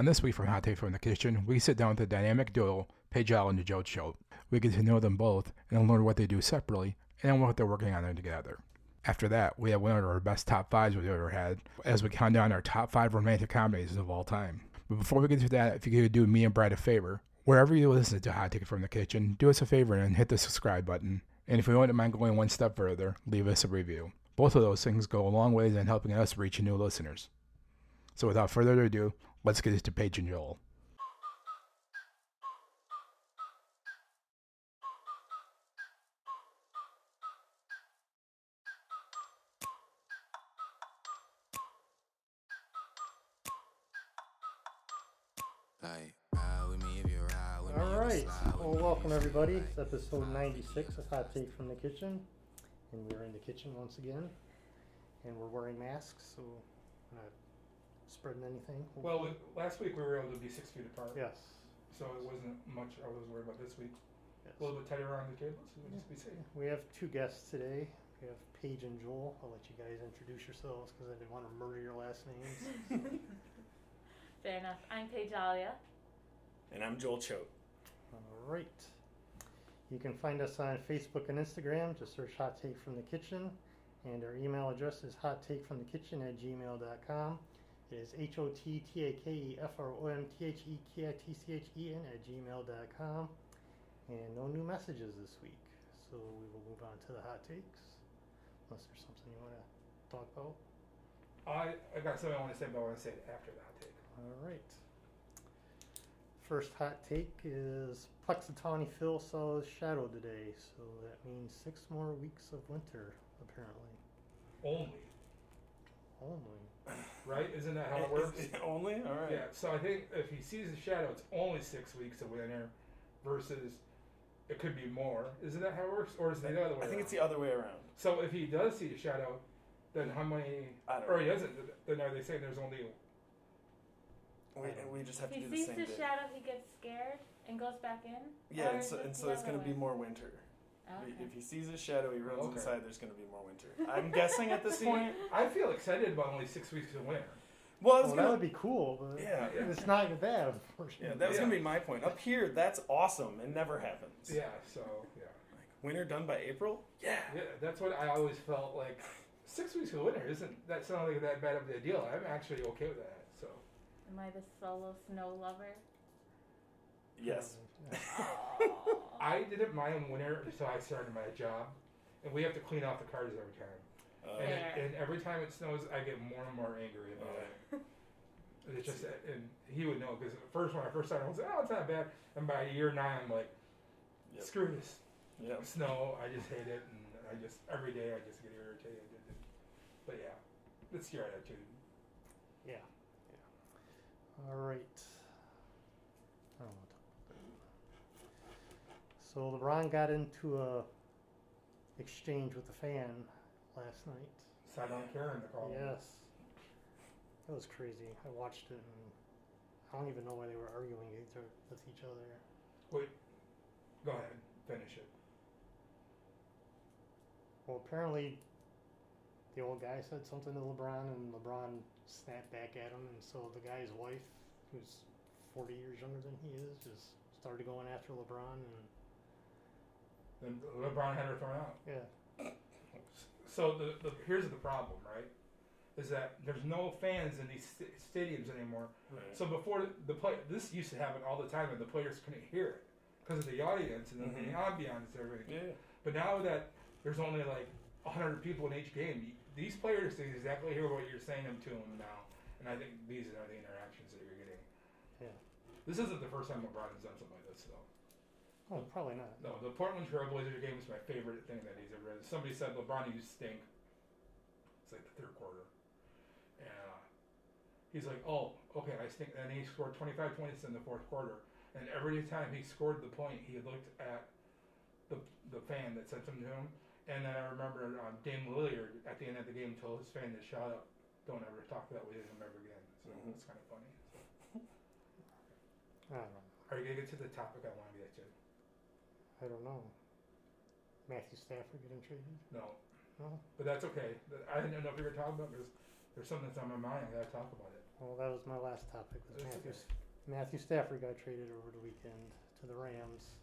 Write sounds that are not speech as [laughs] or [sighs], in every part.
On this week from Hot Take from the Kitchen, we sit down with the dynamic duo, Paige Allen and Joel Choate. We get to know them both and learn what they do separately and what they're working on together. After that, we have one of our best top fives we've ever had as we count down our top five romantic comedies of all time. But before we get to that, if you could do me and Brad a favor, wherever you listen to Hot Take from the Kitchen, do us a favor and hit the subscribe button. And if you wouldn't mind going one step further, leave us a review. Both of those things go a long ways in helping us reach new listeners. So without further ado, let's get into Paige and Joel. Like, ride with me if you ride with me. All you can right. slide with Well, welcome everybody. slide It's episode slide with me. 96 of Hot Take from the Kitchen. And we're in the kitchen once again. And we're wearing masks, so we're not spreading anything. Well, we, last week we were able to be six feet apart, yes. so it wasn't much I was worried about this week. yes. A little bit tighter around the tables, so we'll just be safe. We have two guests today. We have Paige and Joel. I'll let you guys introduce yourselves because I didn't want to murder your last names. [laughs] [laughs] Fair enough. I'm Paige Alia. And I'm Joel Choate. All right. You can find us on Facebook and Instagram. Just search Hot Take from the Kitchen. And our email address is hottakeFromTheKitchen at gmail.com. It is H O T T A K E F R O M T H E K I T C H E N at gmail.com. And no new messages this week. So we will move on to the hot takes. Unless there's something you want to talk about. I, I got something I want to say, but I want to say it after the hot take. All right. First hot take is Punxsutawney Phil saw his shadow today, so that means six more weeks of winter, apparently. Only, Only. Right? Isn't that how it works? Only? All right. Yeah, so I think if he sees a shadow, it's only six weeks of winter versus it could be more. Isn't that how it works? Or is it the other way I think it's the other way around. So if he does see a shadow, then how many. I don't Or know. he doesn't, then are they saying there's only. We, and we just have If to he do the sees same the thing. shadow, he gets scared and goes back in. Yeah, Or and is so, it and the so there's other going to be more winter. Okay. If he sees a shadow, he runs Okay. inside, there's going to be more winter. I'm guessing at this See, point. I feel excited about only six weeks of winter. Well, I was Well, going that to. would be cool, but Yeah, yeah. it's not even that, unfortunately. Yeah, that was Yeah. going to be my point. Up here, that's awesome. It never happens. Yeah, so, yeah. Like, winter done by April? Yeah. Yeah, that's what I always felt like. Six weeks of winter isn't that sound like that bad of a deal? I'm actually okay with that. So Am I the solo snow lover? Yes. [laughs] Oh. [laughs] I didn't mind winter until I started my job, and we have to clean off the cars every time. Uh, And, Fair. and every time it snows, I get more and more angry about it. [laughs] And It's just, and he would know because first when I first started, I was like, "Oh, it's not bad." And by year nine, I'm like, Yep. "Screw this Yep. snow! I just hate it." And I just every day I just get irritated. But yeah, it's your attitude. Yeah. yeah. All right. I don't want to talk about that. So LeBron got into a exchange with the fan last night. Silent Karen, they call it. Yes. That was crazy. I watched it and I don't even know why they were arguing each with each other. Wait, go ahead, finish it. Well, apparently the old guy said something to LeBron and LeBron snapped back at him. And so the guy's wife, who's 40 years younger than he is, just started going after LeBron. And Then LeBron had her thrown out. yeah, So the, the here's the problem, right? Is that there's no fans in these st- stadiums anymore. Right. So before the play, this used to happen all the time, and the players couldn't hear it because of the audience and the, the mm-hmm. ambiance and everything. Yeah. But now that there's only like 100 people in each game, these players can exactly hear what you're saying them to them now, and I think these are the interactions that you're getting. Yeah. This isn't the first time LeBron has done something like this, though. Oh, probably not. No, the Portland Trailblazer game is my favorite thing that he's ever done. Somebody said LeBron, you stink. It's like the third quarter. And uh, he's like, oh, okay, I stink. And he scored 25 points in the fourth quarter. And every time he scored the point, he looked at the, the fan that sent him to him. And then I remember um, Dame Lillard at the end of the game told his fan to shut up. Don't ever talk that way to him ever again. So Mhm. it's kind of funny. I don't know. Are you going to get to the topic I want to get to? I don't know. Matthew Stafford getting traded? No. No. But that's okay. I didn't know if we were talking about because there's something that's on my mind. I gotta talk about it. Well, that was my last topic. Was That's Matthew, okay. Matthew Stafford got traded over the weekend to the Rams.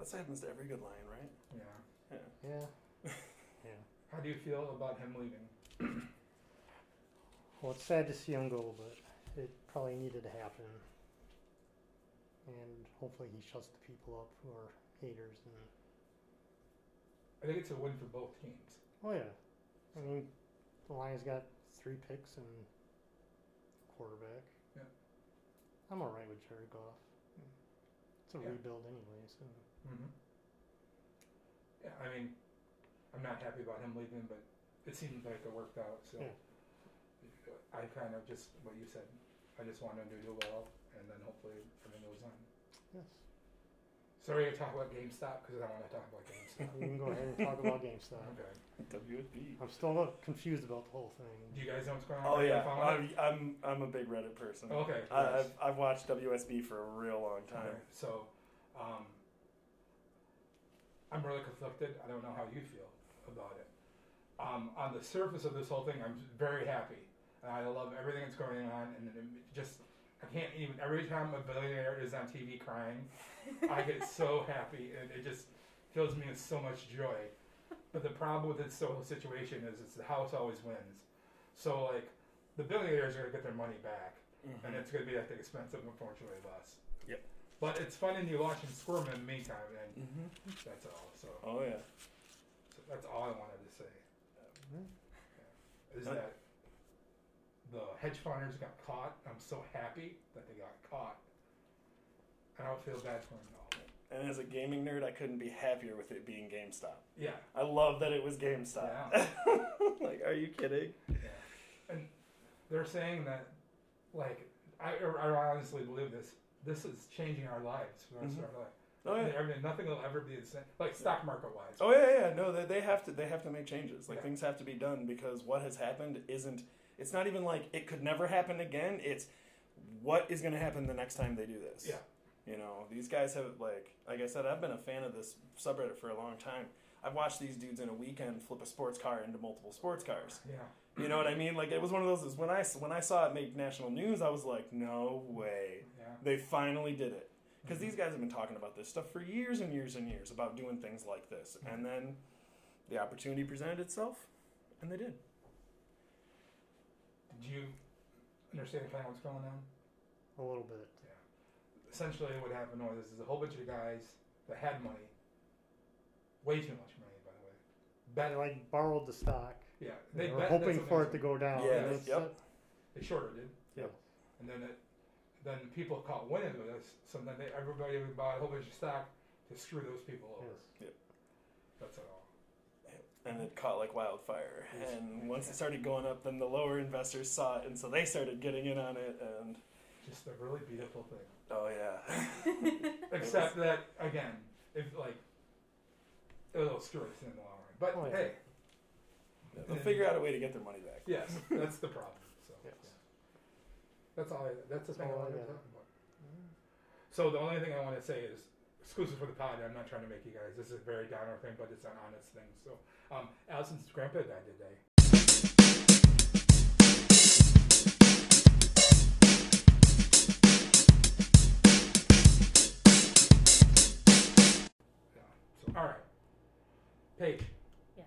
That happens to every good lion, right? Yeah. Yeah. Yeah. [laughs] yeah. How do you feel about him leaving? Well, it's sad to see him go, but it probably needed to happen. And hopefully he shuts the people up who are haters. And I think it's a win for both teams. oh yeah, I mean the Lions got three picks and quarterback. Yeah. I'm all right with Jared Goff. It's a Yeah. rebuild anyway, so Mm-hmm. Yeah, I mean, I'm not happy about him leaving, but it seems like it worked out. So Yeah. I kind of just what you said. I just want him to do well, and then hopefully everything goes on. yes. Sorry to talk about GameStop because [laughs] I don't want to talk about GameStop. We can go ahead and talk about [laughs] GameStop. okay. WSB. I'm still a little confused about the whole thing. Do you guys know what's going on? Oh Have you yeah, followed it? I'm, I'm I'm a big Reddit person. Okay. I, yes. I've I've watched WSB for a real long time. Okay, so, um, I'm really conflicted. I don't know how you feel about it. Um, on the surface of this whole thing, I'm very happy. And I love everything that's going on, and it just I can't even. Every time a billionaire is on TV crying, I get [laughs] so happy, and it just fills me with so much joy. But the problem with this whole situation is, it's the house always wins. So like, the billionaires are gonna get their money back Mhm. and it's going to be at the expense of unfortunately less. Yep. But it's fun and you watch them squirm in the meantime, and Mhm. that's all. So, Oh yeah. so that's all I wanted to say. Mhm. Is Uh, that the hedge funders got caught? I'm so happy that they got caught. I don't feel bad for them at all. And as a gaming nerd, I couldn't be happier with it being GameStop. Yeah, I love that it was GameStop. [laughs] like, are you kidding? yeah. And they're saying that, like, I, I honestly believe this. This is changing our lives for the rest Mhm. of our life. Oh yeah. I mean, nothing will ever be the same. Like stock market wise. Oh yeah, yeah. No, they, they have to. They have to make changes. Like Yeah. things have to be done because what has happened isn't. It's not even like it could never happen again. It's what is going to happen the next time they do this. Yeah. You know, these guys have like, like I said, I've been a fan of this subreddit for a long time. I've watched these dudes in a weekend flip a sports car into multiple sports cars. Yeah. You know what I mean? Like it was one of those. Is when I when I saw it make national news, I was like, no way. Yeah. They finally did it. Because Mhm. these guys have been talking about this stuff for years and years and years about doing things like this. And then the opportunity presented itself, and they did. Did you understand kind of what's going on? A little bit. Yeah. Essentially, what happened was this is a whole bunch of guys that had money, way too much money, by the way. They Bet, like borrowed the stock. yeah, They, they were bet hoping that for it to something- go down. Yeah, and it's, yep. uh, They shorted it, Yep. and then it, then people caught wind of this, so then they, everybody would buy a whole bunch of stock to screw those people over. yes. Yep. That's all. And it caught like wildfire. And once it started going up, then the lower investors saw it, and so they started getting in on it. And Just a really beautiful thing. oh yeah, [laughs] Except that again, if like it'll screw us in the long run. But Oh, yeah. hey, they'll figure out a way to get their money back. yes, that's the problem. So Yes. yeah. that's all. I, that's the thing I all I wanted to got. talk about. Mm-hmm. So the only thing I want to say is exclusive for the pod. I'm not trying to make you guys. This is a very downer thing, but it's an honest thing. So, um, Allison's grandpa died today. Yeah. So, all right, Paige. Yes.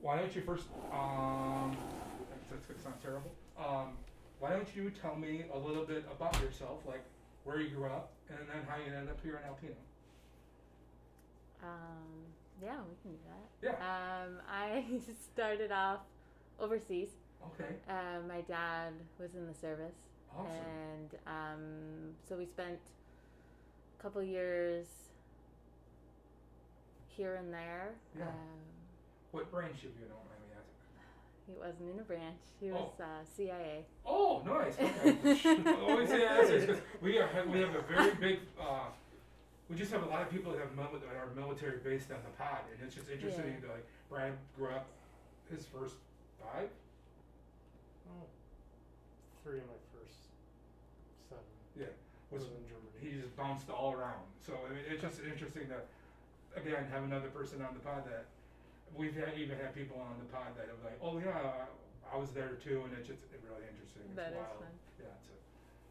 Why don't you first? Um, that's terrible. Um, why don't you tell me a little bit about yourself, like where you grew up, and then how you ended up here in Alpena? Um, yeah, we can do that. Yeah. Um, I [laughs] started off overseas. Okay. Uh, my dad was in the service, Awesome. and um, so we spent a couple years here and there. Yeah. Um, What branch, if you don't mind me asking? he wasn't in a branch. He was uh, CIA. Oh, nice. Okay. [laughs] Always say because we are we have a very big. Uh, we just have a lot of people that have mil- that are military based on the pod, and it's just interesting. Yeah. To, like Brad grew up his first five. Oh, three of my first seven Yeah. was Was in Germany. he just bounced all around. So I mean, it's just interesting to again have another person on the pod that we've had, even had people on the pod that are like, oh yeah, I was there too, and it's just really interesting. It's That is wild. fun. Yeah. It's a,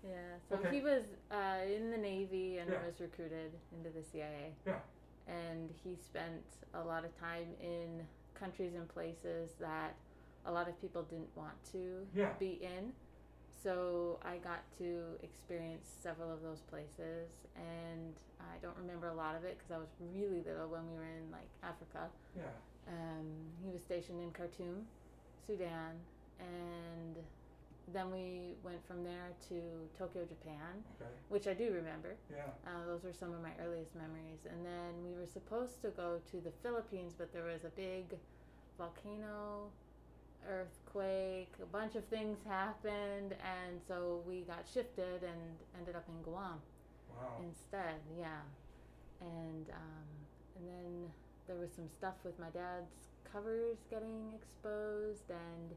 Yeah. So Okay. he was uh, in the Navy and Yeah. was recruited into the CIA. Yeah. And he spent a lot of time in countries and places that a lot of people didn't want to Yeah. be in. So I got to experience several of those places, and I don't remember a lot of it because I was really little when we were in like Africa. yeah. Um, he was stationed in Khartoum, Sudan, and then we went from there to Tokyo, Japan, Okay. which I do remember. Yeah. Uh, those were some of my earliest memories. And then we were supposed to go to the Philippines, but there was a big volcano, earthquake, a bunch of things happened, and so we got shifted and ended up in Guam Wow. instead. Yeah, and um, and then there was some stuff with my dad's covers getting exposed, and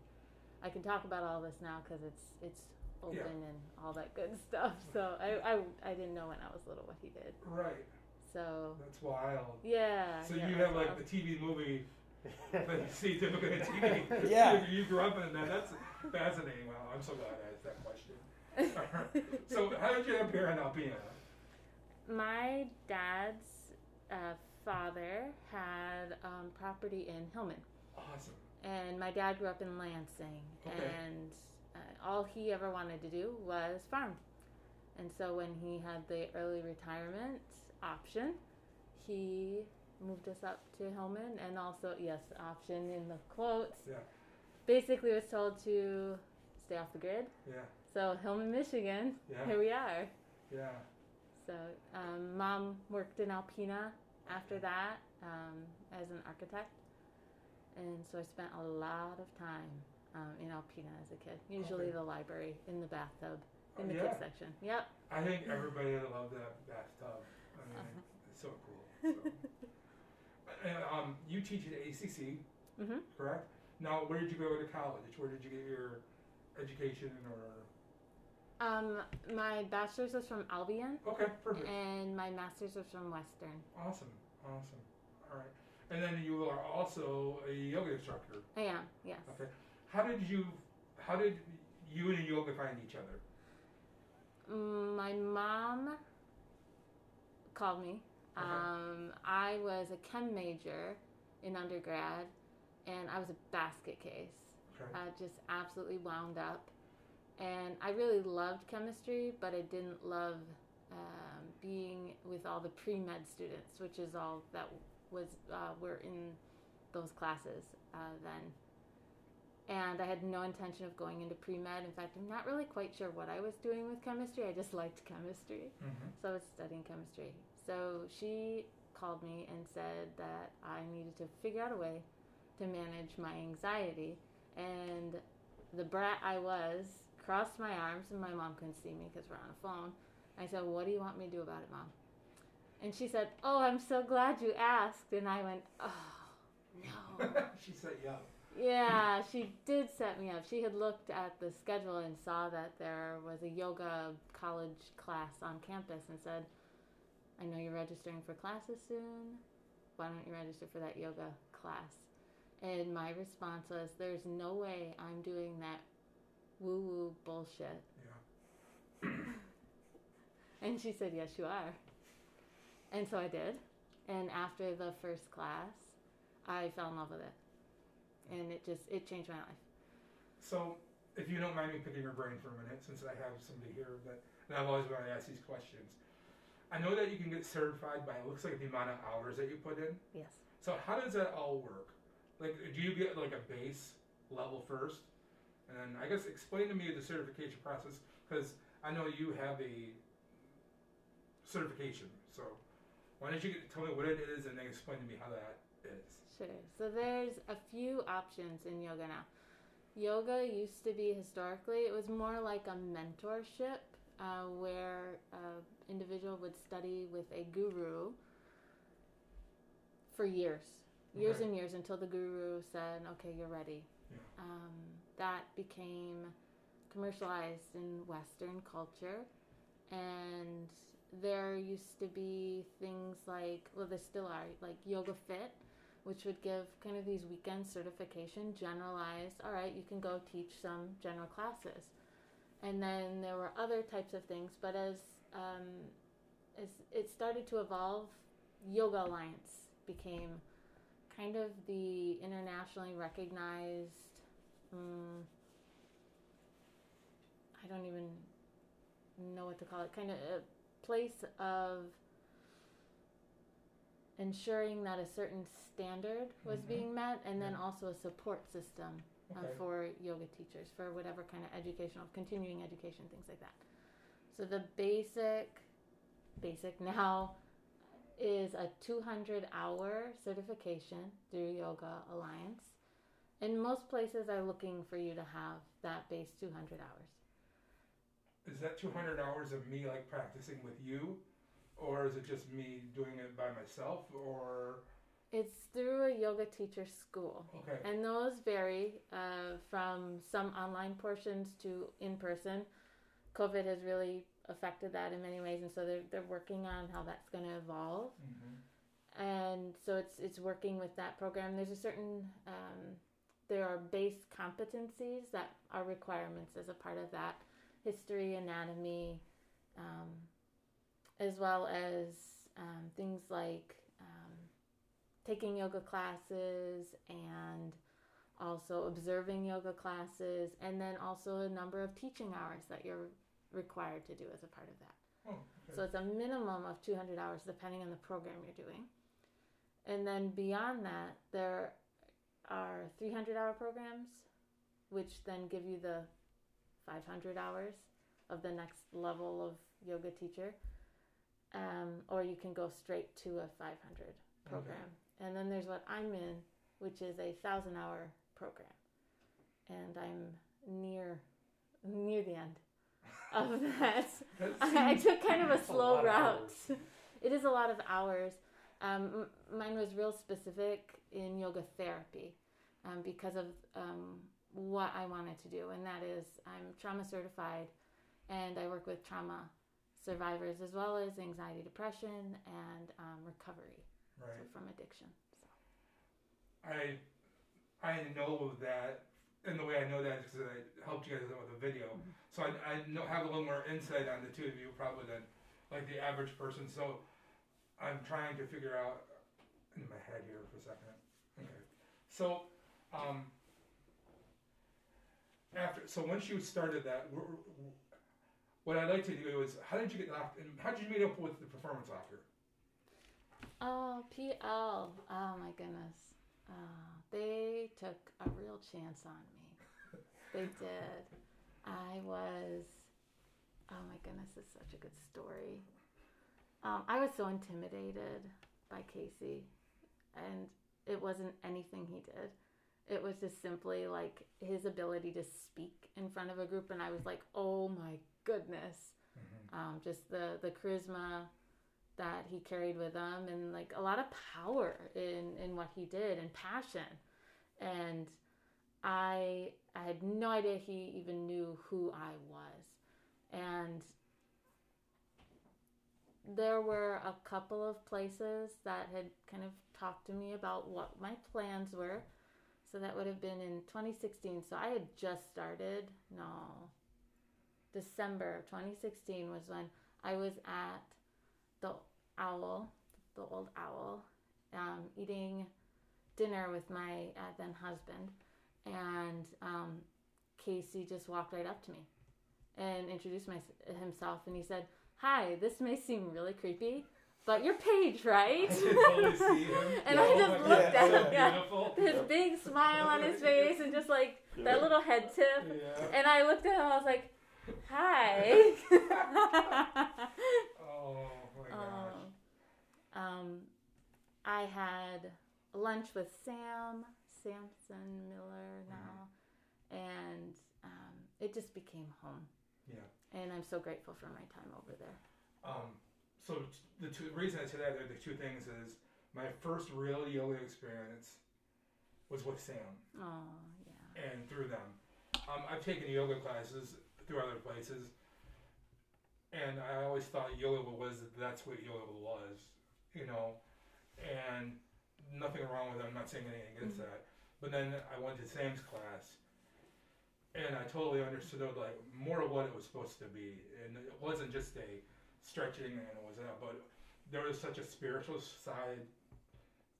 I can talk about all this now because it's it's open Yeah. and all that good [laughs] stuff. So I, I I didn't know when I was little what he did. Right. So That's wild. yeah. So yeah, you have like awesome. the TV movie that you see [laughs] typically on TV. Yeah. [laughs] You, you grew up in that. That's fascinating. Wow. I'm so glad I asked that question. so how did you end up here in Alpena? my dad's uh, father had um, property in Hillman. Awesome. And my dad grew up in Lansing, Okay. and uh, all he ever wanted to do was farm. And so when he had the early retirement option, he moved us up to Hillman, and also yes, option in the quotes. Yeah. Basically, was told to stay off the grid. Yeah. So Hillman, Michigan, Yeah. here we are. Yeah. So um, mom worked in Alpena after that um, as an architect, and so I spent a lot of time um, in Alpena as a kid. Usually Okay. the library in the bathtub in Oh, the yeah. kids section. Yep. I think everybody loved that bathtub. I mean, Uh-huh. [laughs] it's so cool. So. and, um, you teach at ACC, Mhm. correct? Now, where did you go to college? Where did you get your education or? Um, my bachelor's was from Albion, Okay, perfect. and my master's was from Western. Awesome, awesome. All right. And then you are also a yoga instructor. I am. Yes. Okay. How did you, how did you and yoga find each other? Mm, My mom called me. Okay. Um, I was a chem major in undergrad, and I was a basket case. Okay. uh, just absolutely wound up. And I really loved chemistry, but I didn't love um, being with all the pre med students, which is all that was uh, were in those classes uh, then. And I had no intention of going into pre med. In fact, I'm not really quite sure what I was doing with chemistry. I just liked chemistry. mm-hmm. So I was studying chemistry. So she called me and said that I needed to figure out a way to manage my anxiety. And the brat I was crossed my arms, and my mom couldn't see me because we're on a phone. I said, What do you want me to do about it, mom? And she said, Oh, I'm so glad you asked. And I went, Oh, no. [laughs] she said up. Yeah, she did set me up. She had looked at the schedule and saw that there was a yoga college class on campus and said, I know you're registering for classes soon. Why don't you register for that yoga class? And my response was, There's no way I'm doing that woo woo bullshit. Yeah. [laughs] And she said, Yes, you are. And so I did. And after the first class, I fell in love with it. And it just, it changed my life. So, if you don't mind me picking your brain for a minute, since I have somebody here that, and I've always wanted to ask these questions. I know that you can get certified by it looks like the amount of hours that you put in. Yes. So how does that all work? Like, do you get like a base level first, and then I guess explain to me the certification process because I know you have a certification. So why don't you tell me what it is and then explain to me how that is? Sure. So there's a few options in yoga now. Yoga used to be historically, it was more like a mentorship uh, where an individual would study with a guru for years, years Okay. and years until the guru said, okay, you're ready. Yeah. Um, that became commercialized in Western culture. And there used to be things like, well, there still are, like Yoga Fit, which would give kind of these weekend certification, generalized. All right, you can go teach some general classes, and then there were other types of things. But as um, as it started to evolve, Yoga Alliance became kind of the internationally recognized. Um, I don't even know what to call it. Kind of a place of ensuring that a certain standard was Mhm. being met, and then Yeah. also a support system um, Okay. for yoga teachers for whatever kind of educational, continuing education, things like that. So the basic, basic now is a 200 hour certification through Yoga Alliance. And most places are looking for you to have that base 200 hours. Is that 200 hours of me like practicing with you, or is it just me doing it by myself? Or It's through a yoga teacher school. okay, And those vary uh, from some online portions to in person. COVID has really affected that in many ways, and so they're, they're working on how that's going to evolve. hmm And so it's it's working with that program. There's a certain um, there are base competencies that are requirements as a part of that history, anatomy, um, as well as um, things like um, taking yoga classes and also observing yoga classes, and then also a number of teaching hours that you're required to do as a part of that. oh, okay. So it's a minimum of 200 hours depending on the program you're doing. And then beyond that, there are 300 hour programs, which then give you the 500 hours of the next level of yoga teacher. Um, or you can go straight to a 500 program. And then there's what I'm in, which is a 1,000 hour program. And I'm near near the end of [laughs] that. That [laughs] I, I took kind of a that's [laughs] a slow route. It is a lot of hours. Um, mine was real specific in yoga therapy um, because of um, what I wanted to do, and that is I'm trauma certified, and I work with trauma survivors as well as anxiety, depression, and um, recovery so from addiction. So. I I know that, and the way I know that is because I helped you guys out with a video, Mhm. so I, I know have a little more insight on the two of you probably than like the average person. So I'm trying to figure out in my head here for a second. Okay, so um, after so once you started that, wh- wh- what I'd like to do is how did you get locked? And how did you meet up with the performance actor Oh, PL. Oh my goodness. Uh, they took a real chance on me. They [laughs] did. I was. Oh my goodness, it's such a good story. Um, I was so intimidated by Casey, and it wasn't anything he did. It was just simply like his ability to speak in front of a group, and I was like, oh my goodness. Um, just the the charisma that he carried with him and like a lot of power in in what he did and passion. And i i had no idea he even knew who i was. And there were a couple of places that had kind of talked to me about what my plans were so that would have been in 2016 so i had just started no December of 2016 was when I was at the Owl, the old Owl, um, eating dinner with my uh, then husband, and um, Casey just walked right up to me and introduced my, himself, and he said, "Hi, this may seem really creepy, but you're Paige, right?" I can totally see [laughs] him. And I just my looked God, at him, yeah. Beautiful. His big smile on his face, and just like that little head tip. Yeah. And I looked at him, and I was like, hi. [laughs] [laughs] Oh my gosh. um, um, I had lunch with Sam, Samson Miller now, and um, it just became home. Yeah. And I'm so grateful for my time over there. Um, so the two reason I say that are the two things is my first real yoga experience was with Sam Oh, yeah. and through them. Um, I've taken yoga classes through other places, and I always thought yoga was that's what yoga was, you know. And nothing wrong with it. I'm not saying anything against that. But then I went to Sam's class, and I totally understood like more of what it was supposed to be, and it wasn't just a stretching and it was that, but there was such a spiritual side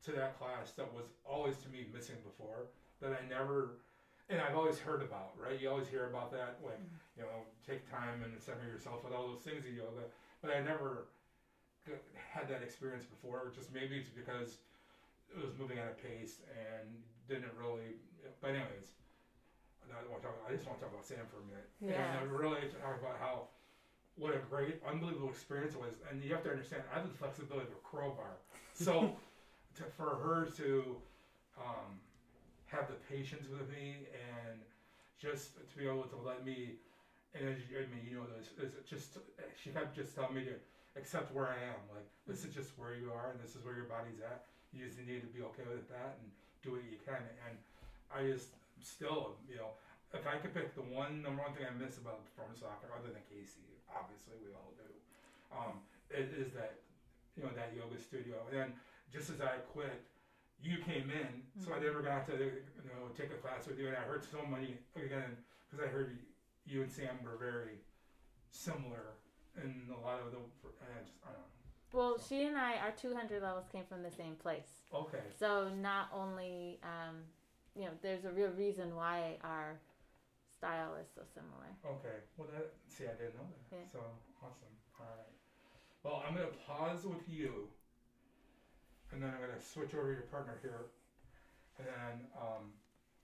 to that class that was always to me missing before that I never. And I've always heard about, right? You always hear about that, like, mm-hmm. you know, take time and center yourself with all those things in yoga. But I never had that experience before. Just maybe it's because it was moving at a pace and didn't really. But anyways, I don't want to talk. I just want to talk about Sam for a minute. And I really talk about how what a great, unbelievable experience it was. And you have to understand, I have the flexibility of a crowbar. So [laughs] to, for her to um, have the patience with me and just to be able to let me, and as you, I mean, you know, this is just she kept just telling me to accept where I am. Like this is just where you are, and this is where your body's at. You just need to be okay with that and do what you can. And I just still, you know, if I could pick the one number one thing I miss about performance soccer, other than Casey, obviously we all do, um, it is that you know that yoga studio. And then just as I quit, you came in, so I never got to you know take a class with you. And I heard so many again because I heard you and Sam were very similar in a lot of the. I just I don't know. Well, she and I, our 200 levels came from the same place. Okay. So not only, um, you know, there's a real reason why our style is so similar. Okay. Well, that see, I didn't know that. Yeah. So awesome. All right. Well, I'm gonna pause with you, and then I'm gonna switch over to your partner here, and then um,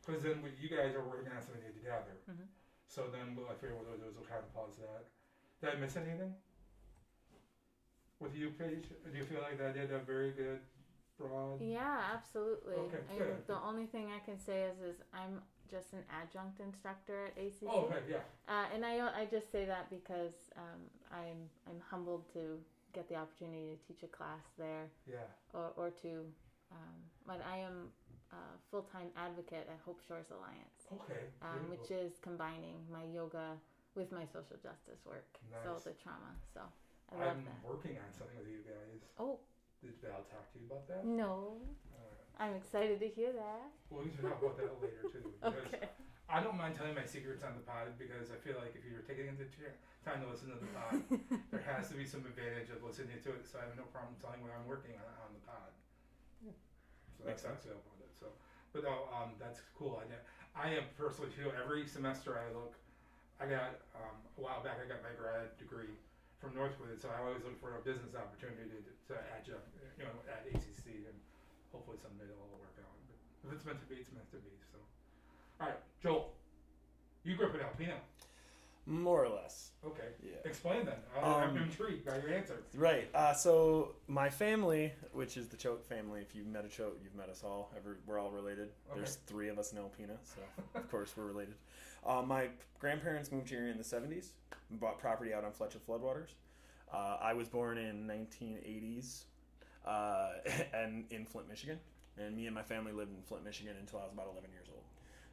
because then we, you guys are working on something together. Mhm. So then what I figure what we'll do is we'll kind of pause that. Did I miss anything? With you, Paige, do you feel like I did a very good, broad? Yeah, absolutely. Okay, I the only thing I can say is, is I'm just an adjunct instructor at ACC. Oh, okay, yeah. Uh, and I, I just say that because um, I'm, I'm humbled to get the opportunity to teach a class there Yeah. or, or to, um, but I am a full-time advocate at Hope Shores Alliance, Okay. um, which is combining my yoga with my social justice work. So Nice. the trauma. So I love I'm that. working on something with you guys. Oh Did Val talk to you about that? no, I'm excited to hear that. well, we can talk about that later too. [laughs] Because Okay. I don't mind telling my secrets on the pod because I feel like if you're taking the time to listen to the pod, [laughs] there has to be some advantage of listening to it. So I have no problem telling what I'm working on on the pod. So that's Makes how I feel about it. So, but no, um, that's cool. I, I am personally feel every semester I look. I got um, a while back. I got my grad degree from Northwood, so I always look for a business opportunity to, to adjunct, you know, at ACC, and hopefully someday it'll all work out. But if it's meant to be, it's meant to be. So, all right, Joel, you grew up in Alpena. More or less. Okay, Yeah. explain then. I'm Um, intrigued by your answer. Right. Uh, so my family, which is the Choate family, if you've met a Choate, you've met us all. Every, we're all related. There's three of us in Alpena, so of course we're related. Uh, my grandparents moved here in the 70s, bought property out on Fletcher Floodwaters. Uh, I was born in 1980s uh, [laughs] and in Flint, Michigan. And me and my family lived in Flint, Michigan until I was about 11 years old.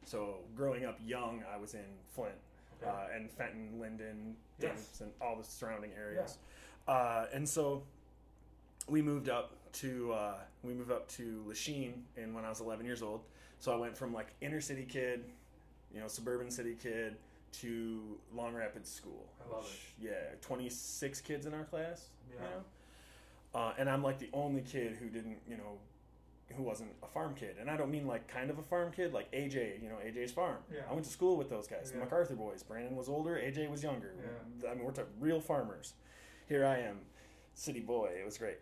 So growing up young, I was in Flint Okay. uh, and Fenton, Linden, Yes. And all the surrounding areas. Uh, and so we moved up to uh, we moved up to Lachine in when I was 11 years old. So I went from like inner city kid, you know, suburban city kid to Long Rapids School. I love which- Yeah, 26 kids in our class. you Yeah. know? Uh, and I'm like the only kid who didn't, you know, who wasn't a farm kid. And I don't mean like kind of a farm kid, like AJ, you know, AJ's farm. Yeah. I went to school with those guys, the MacArthur boys. Brandon was older, AJ was younger. Yeah. I mean, we're talking real farmers. Here I am, city boy. It was great.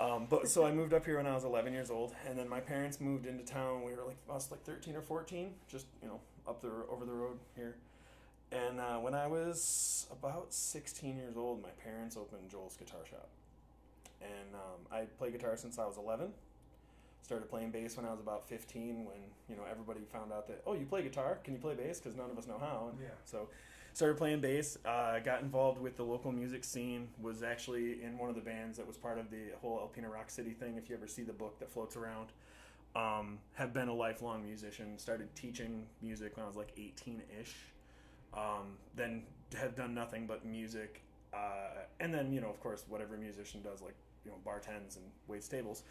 Um, but so I moved up here when I was 11 years old, and then my parents moved into town. We were like, I was like 13 or 14, just you know, up the over the road here. And uh, when I was about 16 years old, my parents opened Joel's Guitar Shop, and um, I play guitar since I was 11. Started playing bass when I was about 15. When you know everybody found out that oh, you play guitar? Can you play bass? Because none of us know how. And Yeah. So started playing bass. Uh, got involved with the local music scene. Was actually in one of the bands that was part of the whole Alpena Rock City thing. If you ever see the book that floats around, um, have been a lifelong musician. Started teaching music when I was like 18 ish. Um, then have done nothing but music. Uh, and then you know, of course, whatever musician does, like you know, bartends and waits tables.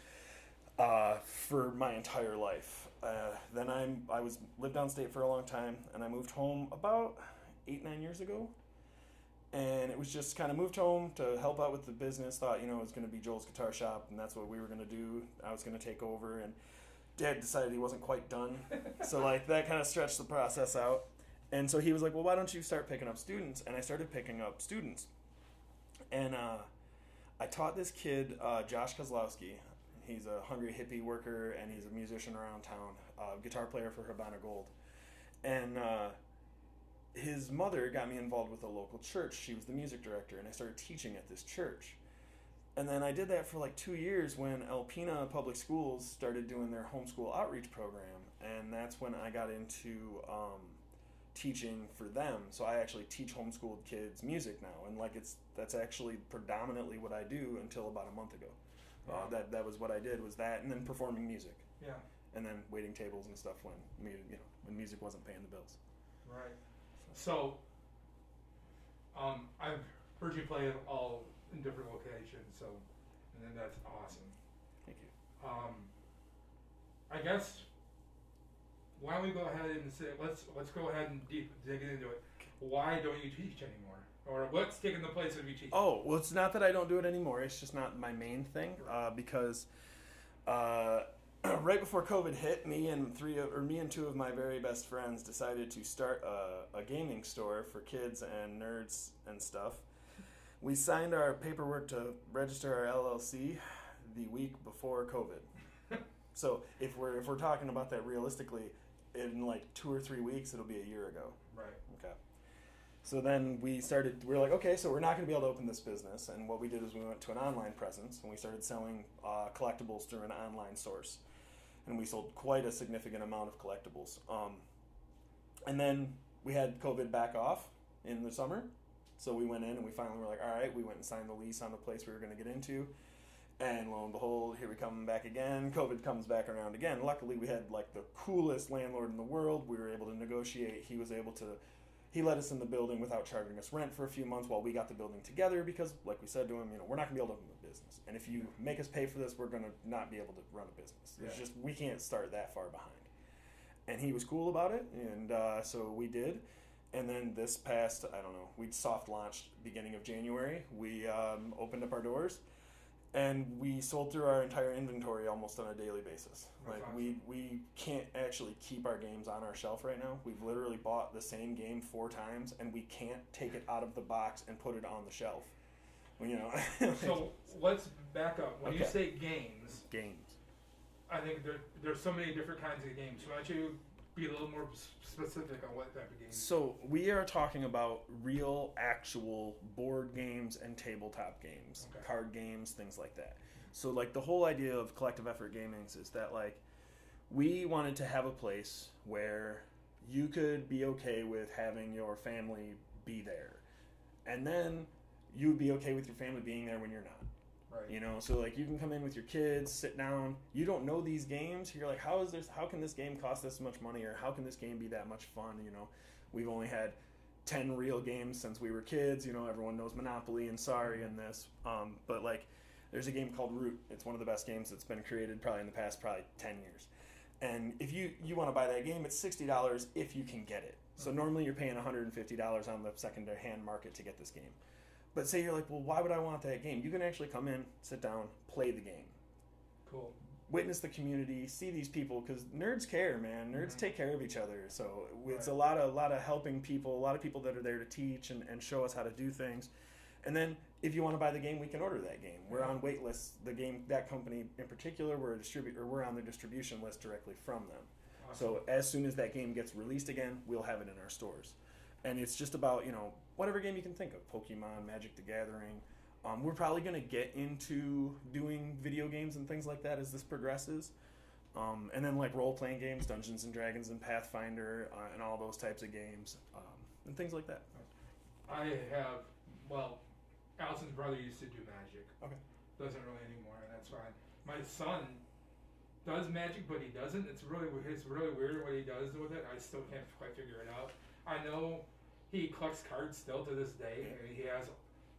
uh, for my entire life. Uh, then I'm I was lived downstate for a long time, and I moved home about eight nine years ago. And it was just kind of moved home to help out with the business. Thought you know it was going to be Joel's guitar shop, and that's what we were going to do. I was going to take over, and Dad decided he wasn't quite done, [laughs] so like that kind of stretched the process out. And so he was like, "Well, why don't you start picking up students?" And I started picking up students, and uh, I taught this kid uh, Josh Kozlowski. He's a hungry hippie worker, and he's a musician around town, uh, guitar player for Habana Gold, and uh, his mother got me involved with a local church. She was the music director, and I started teaching at this church. And then I did that for like two years when Alpena Public Schools started doing their homeschool outreach program, and that's when I got into um, teaching for them. So I actually teach homeschooled kids music now, and like it's that's actually predominantly what I do until about a month ago. Uh, that that was what I did was that, and then performing music, Yeah. and then waiting tables and stuff when you know when music wasn't paying the bills. Right. So, um, I've heard you play it all in different locations, so, and then that's awesome. Thank you. Um, I guess why don't we go ahead and say let's let's go ahead and deep dig into it. Why don't you teach anymore, or what's taking the place of you teaching? Oh well, it's not that I don't do it anymore. It's just not my main thing uh, because uh, [clears throat] right before COVID hit, me and three of, or me and two of my very best friends decided to start a, a gaming store for kids and nerds and stuff. We signed our paperwork to register our LLC the week before COVID. [laughs] so if we're if we're talking about that realistically, in like two or three weeks, it'll be a year ago. Right. Okay. So then we started, we were like, okay, so we're not going to be able to open this business. And what we did is we went to an online presence and we started selling uh, collectibles through an online source. And we sold quite a significant amount of collectibles. Um, and then we had COVID back off in the summer. So we went in and we finally were like, all right, we went and signed the lease on the place we were going to get into. And lo and behold, here we come back again. COVID comes back around again. Luckily, we had like the coolest landlord in the world. We were able to negotiate. He was able to he let us in the building without charging us rent for a few months while we got the building together because like we said to him you know we're not going to be able to open a business and if you make us pay for this we're going to not be able to run a business it's Yeah. just we can't start that far behind and he was cool about it and uh, so we did and then this past i don't know we soft launched beginning of january we um, opened up our doors and we sold through our entire inventory almost on a daily basis. That's like we we can't actually keep our games on our shelf right now. We've literally bought the same game four times, and we can't take it out of the box and put it on the shelf. You know, [laughs] So let's back up. When you say games, games. I think there, there's so many different kinds of games. Why don't you be a little more specific on what type of games? So we are talking about real, actual board games and tabletop games, Okay. card games, things like that. So like the whole idea of collective effort gaming is that like we wanted to have a place where you could be okay with having your family be there, and then you would be okay with your family being there when you're not. Right. You know, so like you can come in with your kids, sit down. You don't know these games. You're like, how is this? How can this game cost this much money, or how can this game be that much fun? You know, we've only had ten real games since we were kids. You know, everyone knows Monopoly and Sorry and this. Um, but like, there's a game called Root. It's one of the best games that's been created probably in the past probably ten years. And if you you want to buy that game, it's sixty dollars if you can get it. So normally you're paying one hundred and fifty dollars on the second hand market to get this game. But say you're like, well, why would I want that game? You can actually come in, sit down, play the game, Cool. witness the community, see these people because nerds care, man. Nerds Mhm. take care of each other. So it's Right. a lot of a lot of helping people, a lot of people that are there to teach and, and show us how to do things. And then if you want to buy the game, we can order that game. We're on wait lists. The game that company in particular, we're a distributor. We're on the distribution list directly from them. Awesome. So as soon as that game gets released again, we'll have it in our stores. And it's just about you know whatever game you can think of: Pokemon, Magic the Gathering. Um, we're probably going to get into doing video games and things like that as this progresses. Um, and then like role playing games, Dungeons and Dragons and Pathfinder, uh, and all those types of games, um, and things like that. I have, well, Allison's brother used to do magic. Okay. Doesn't really anymore, and that's fine. My son does magic, but he doesn't. It's really it's really weird what he does with it. I still can't quite figure it out. I know he collects cards still to this day, and he has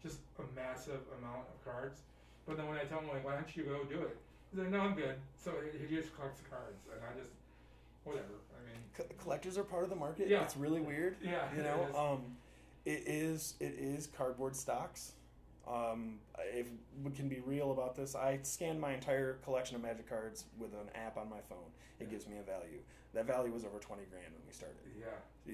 just a massive amount of cards. But then when I tell him like, why don't you go do it? He's like, no, I'm good. So he, just collects cards, and I just whatever. I mean, Co- collectors are part of the market. Yeah. It's really weird. yeah, You know, is. um, it is it is cardboard stocks. Um, if we can be real about this, I scanned my entire collection of Magic cards with an app on my phone. It gives me a value. That value was over twenty grand when we started. yeah,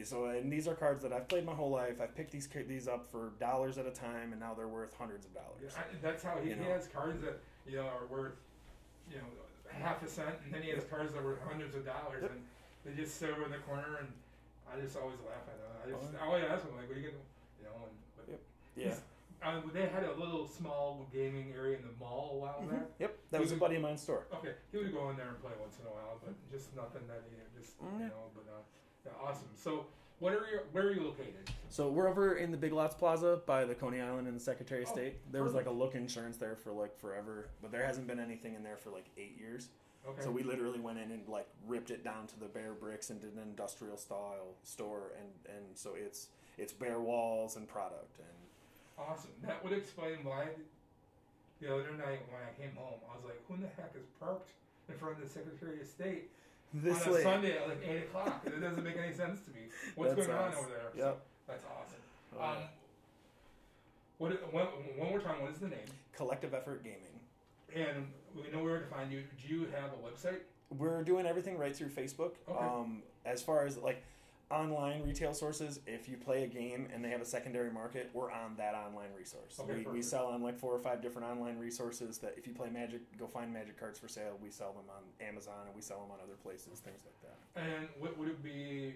So, and these are cards that I've played my whole life. I've picked these these up for dollars at a time, and now they're worth hundreds of dollars. yeah. I, that's how he, he has cards that you know are worth you know half a cent, and then he has cards that are worth hundreds of dollars, Yep. and they just sit over in the corner, and I just always laugh at them. I just Oh, I always ask him like, what are you gonna, you know, and but Yep. Yeah. Uh, they had a little small gaming area in the mall a while Mhm. back. Yep. That was a buddy of mine's store. Okay, he would go in there and play once in a while, but just nothing that he just Mm, you know. But uh, yeah, awesome. So, what are you? Where are you located? So we're over in the Big Lots Plaza by the Coney Island and the Secretary of Oh, State. There was like a look insurance there for like forever, but there hasn't been anything in there for like eight years. Okay. So we literally went in and like ripped it down to the bare bricks and did an industrial style store, and and so it's it's bare walls and product and Awesome. That would explain why the other night when I came home, I was like, "Who in the heck is parked in front of the Secretary of State this on a late. Sunday at like eight o'clock?" It doesn't make any sense to me. What's That's going on over there? Yep. That's awesome. Oh, Um, yeah. what? One, one more time. What is the name? Collective Effort Gaming. And we know where to find you. Do you have a website? We're doing everything right through Facebook. Okay. Um, as far as like online retail sources, if you play a game and they have a secondary market, we're on that online resource. Okay, we, we sell on like four or five different online resources that if you play Magic, go find Magic cards for sale. We sell them on Amazon and we sell them on other places, things like that. And what would it be?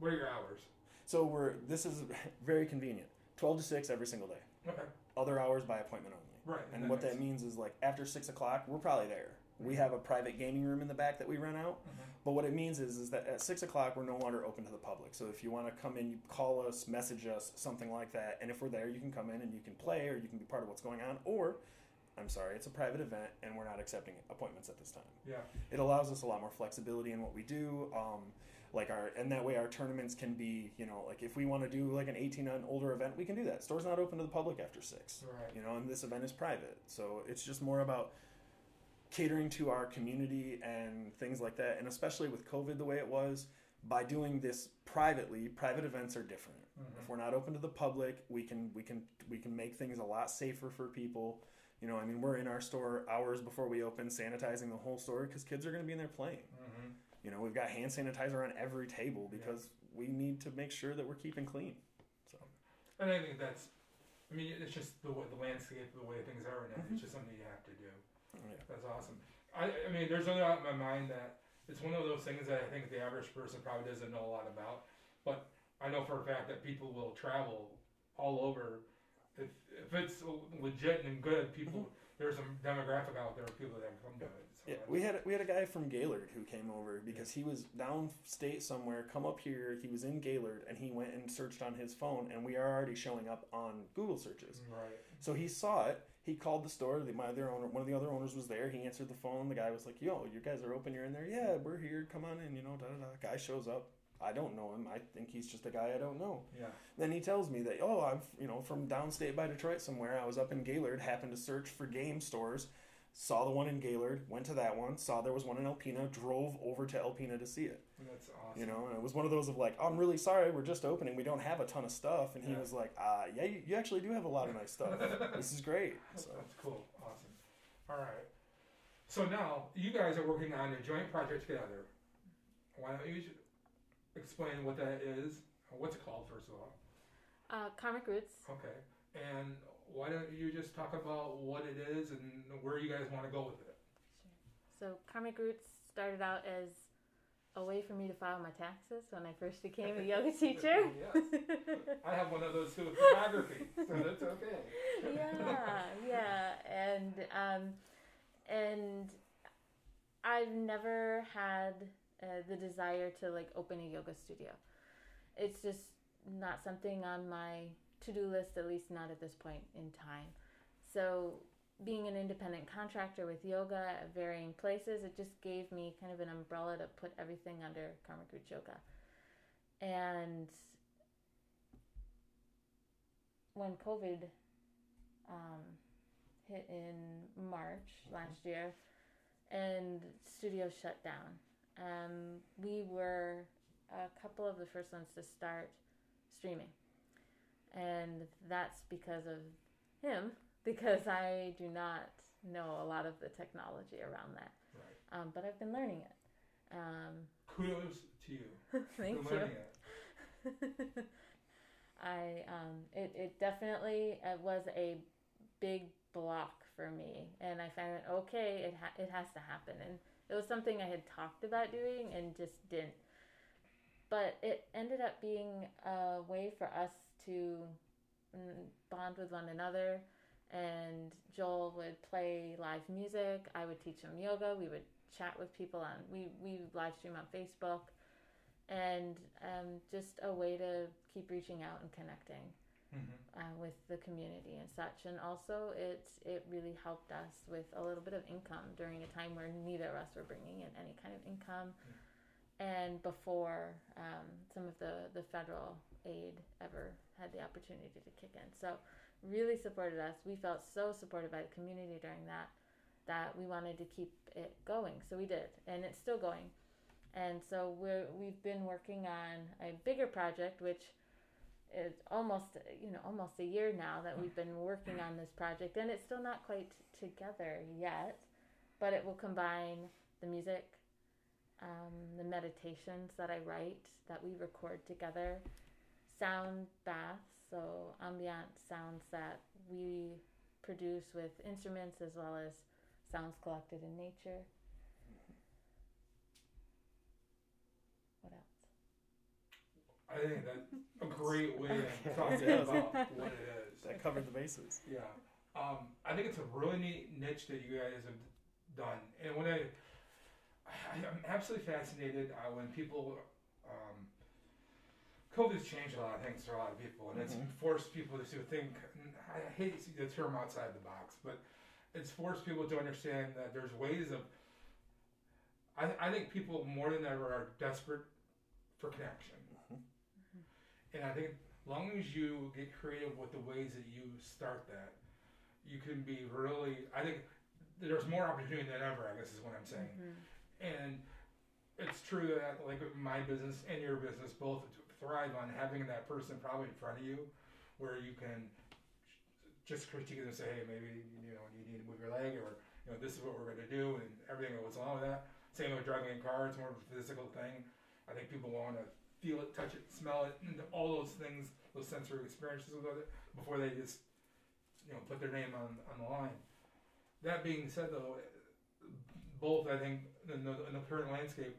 What are your hours? So we're this is [laughs] very convenient. Twelve to six every single day. Okay. Other hours by appointment only. Right. And what that means is like after six o'clock, we're probably there. We have a private gaming room in the back that we rent out. Mhm. But what it means is, is that at six o'clock we're no longer open to the public. So if you want to come in, you call us, message us, something like that. And if we're there, you can come in and you can play, or you can be part of what's going on. Or, I'm sorry, it's a private event and we're not accepting appointments at this time. Yeah. It allows us a lot more flexibility in what we do. Um, like our and that way our tournaments can be, you know, like if we want to do like an 18 and older event, we can do that. Store's not open to the public after six Right. you know and this event is private so it's just more about catering to our community and things like that and especially with covid the way it was by doing this privately private events are different Mhm. if we're not open to the public we can we can we can make things a lot safer for people you know i mean we're in our store hours before we open sanitizing the whole store because kids are going to be in there playing Mm-hmm. you know we've got hand sanitizer on every table because we need to make sure that we're keeping clean so And I think that's. I mean, it's just the way, the landscape, the way things are, and Mhm. it's just something you have to do. That's awesome. I, I mean, there's no doubt in my mind that it's one of those things that I think the average person probably doesn't know a lot about. But I know for a fact that people will travel all over. If, if it's legit and good, people there's a demographic out there of people that come to it. So Mm-hmm. Yeah, we had we had a guy from Gaylord who came over because he was downstate somewhere, come up here. He was in Gaylord and he went and searched on his phone, and we are already showing up on Google searches. right. So he saw it. He called the store. The, my other owner, one of the other owners, was there. He answered the phone. The guy was like, "Yo, you guys are open. You're in there. Yeah, we're here. Come on in. You know." Da da da. Guy shows up. I don't know him. I think he's just a guy I don't know. Yeah. Then he tells me that, oh, I'm you know from downstate by Detroit somewhere. I was up in Gaylord, happened to search for game stores, saw the one in Gaylord, went to that one, saw there was one in Alpena, drove over to Alpena to see it. That's awesome. You know, and it was one of those of like, I'm really sorry, we're just opening, we don't have a ton of stuff. And he Yeah. was like, uh, yeah, you, you actually do have a lot of nice stuff. [laughs] this is great. So That's cool. Awesome. All right. So now you guys are working on a joint project together. Why don't you explain what that is? What's it called, first of all? Uh, Karmic Roots. Okay. And why don't you just talk about what it is and where you guys want to go with it? Sure. So Karmic Roots started out as a way for me to file my taxes when I first became a [laughs] yoga teacher. yes. [laughs] I have one of those too with photography, so that's okay. yeah, yeah, and um, and I've never had uh, the desire to like open a yoga studio. It's just not something on my to-do list, at least not at this point in time. So, being an independent contractor with yoga at varying places, it just gave me kind of an umbrella to put everything under Karma Yoga. And when COVID um, hit in March last year, and studios shut down. Um, we were a couple of the first ones to start streaming, and that's because of him. Because I do not know a lot of the technology around that, Right. um, but I've been learning it. Um, Kudos to you. [laughs] thank for you. learning it. [laughs] I um, it it definitely uh, was a big block for me, and I found it okay. It ha- it has to happen, and it was something I had talked about doing and just didn't. But it ended up being a way for us to mm, bond with one another. And Joel would play live music. I would teach him yoga. We would chat with people on. We we live stream on Facebook and um, just a way to keep reaching out and connecting Mhm. uh, with the community and such. And also, it it really helped us with a little bit of income during a time where neither of us were bringing in any kind of income, and before um, some of the the federal aid ever had the opportunity to kick in. So, really supported us. We felt so supported by the community during that that we wanted to keep it going. So we did, and it's still going. And so we're we've been working on a bigger project, which is almost you know almost a year now that we've been working on this project, and it's still not quite together yet, but it will combine the music, um, the meditations that I write that we record together, sound baths, so ambient sounds that we produce with instruments as well as sounds collected in nature. What else? I think that's a great way Okay. of talking [laughs] about what it is. That covered the bases. Yeah. Um, I think it's a really neat niche that you guys have done. And when I, I I'm absolutely fascinated uh, when people, um, COVID's changed a lot of things for a lot of people, and it's Mhm. forced people to think. I hate to the term outside the box, but it's forced people to understand that there's ways of. I, I think people more than ever are desperate for connection. And I think as long as you get creative with the ways that you start that, you can be really. I think there's more opportunity than ever. I guess is what I'm saying. Mhm. And it's true that like my business and your business both thrive on having that person probably in front of you, where you can just critique it and say, hey, maybe you know you need to move your leg, or you know this is what we're going to do, and everything that goes along with that. Same with driving a car; it's more of a physical thing. I think people want to feel it, touch it, smell it, and all those things, those sensory experiences with it before they just you know put their name on on the line. That being said, though, both I think in the, in the current landscape,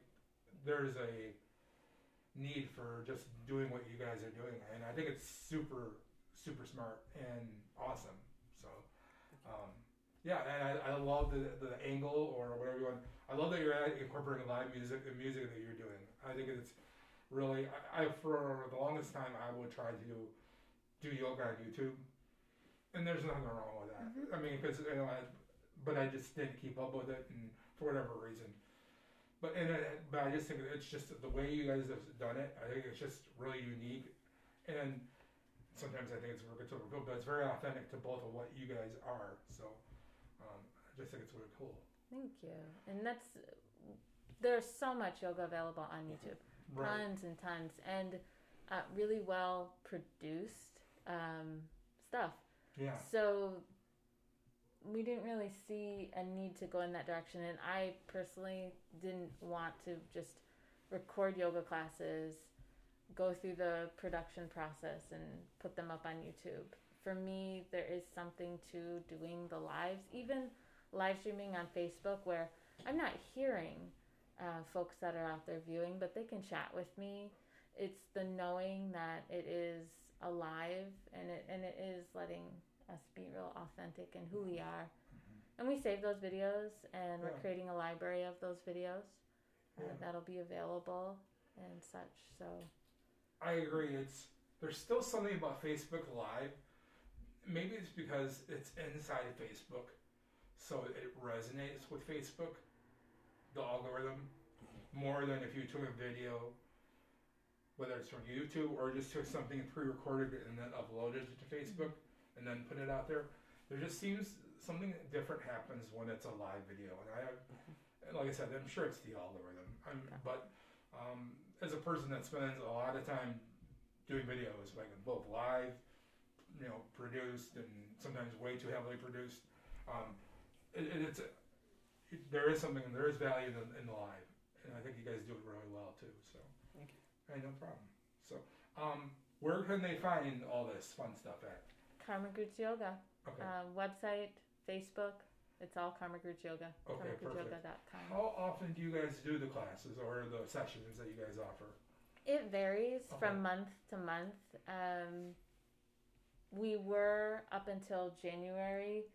there's a need for just doing what you guys are doing, and I think it's super super smart and awesome. So, um, yeah, and I, I love the the angle or whatever you want. I love that you're incorporating live music, the music that you're doing. I think it's really. I, I for the longest time I would try to do yoga on YouTube, and there's nothing wrong with that. I mean, because you know, I, but I just didn't keep up with it, and for whatever reason. But and I, but I just think it's just the way you guys have done it. I think it's just really unique, and sometimes I think it's it's overkill, but it's very authentic to both of what you guys are. So um, I just think it's really cool. Thank you. And that's there's so much yoga available on YouTube, tons and tons, and uh, really well produced um, stuff. Yeah. So we didn't really see a need to go in that direction, and I personally didn't want to just record yoga classes, go through the production process, and put them up on YouTube. For me, there is something to doing the lives, even live streaming on Facebook, where I'm not hearing uh, folks that are out there viewing, but they can chat with me. It's the knowing that it is alive and it and it is letting us be real authentic in who we are. And we save those videos, and we're creating a library of those videos uh, that'll be available and such. So I agree. It's there's still something about Facebook Live. Maybe it's because it's inside of Facebook, so it resonates with Facebook, the algorithm, more than if you took a video, whether it's from YouTube or just took something pre-recorded and then uploaded it to Facebook and then put it out there. There just seems something different happens when it's a live video, and I, and like I said, I'm sure it's the algorithm. I'm, Okay. but um, as a person that spends a lot of time doing videos, like both live, you know, produced and sometimes way too heavily produced, um, it, it, it's it, there is something there is value in, in live, and I think you guys do it really well too. So, Thank you. Hey, no problem. So, um, where can they find all this fun stuff at? Karmic Roots Yoga. Okay. Uh, website, Facebook. It's all Karmic Roots Yoga. Okay, perfect. How often do you guys do the classes or the sessions that you guys offer? It varies Okay. from month to month. Um, we were up until January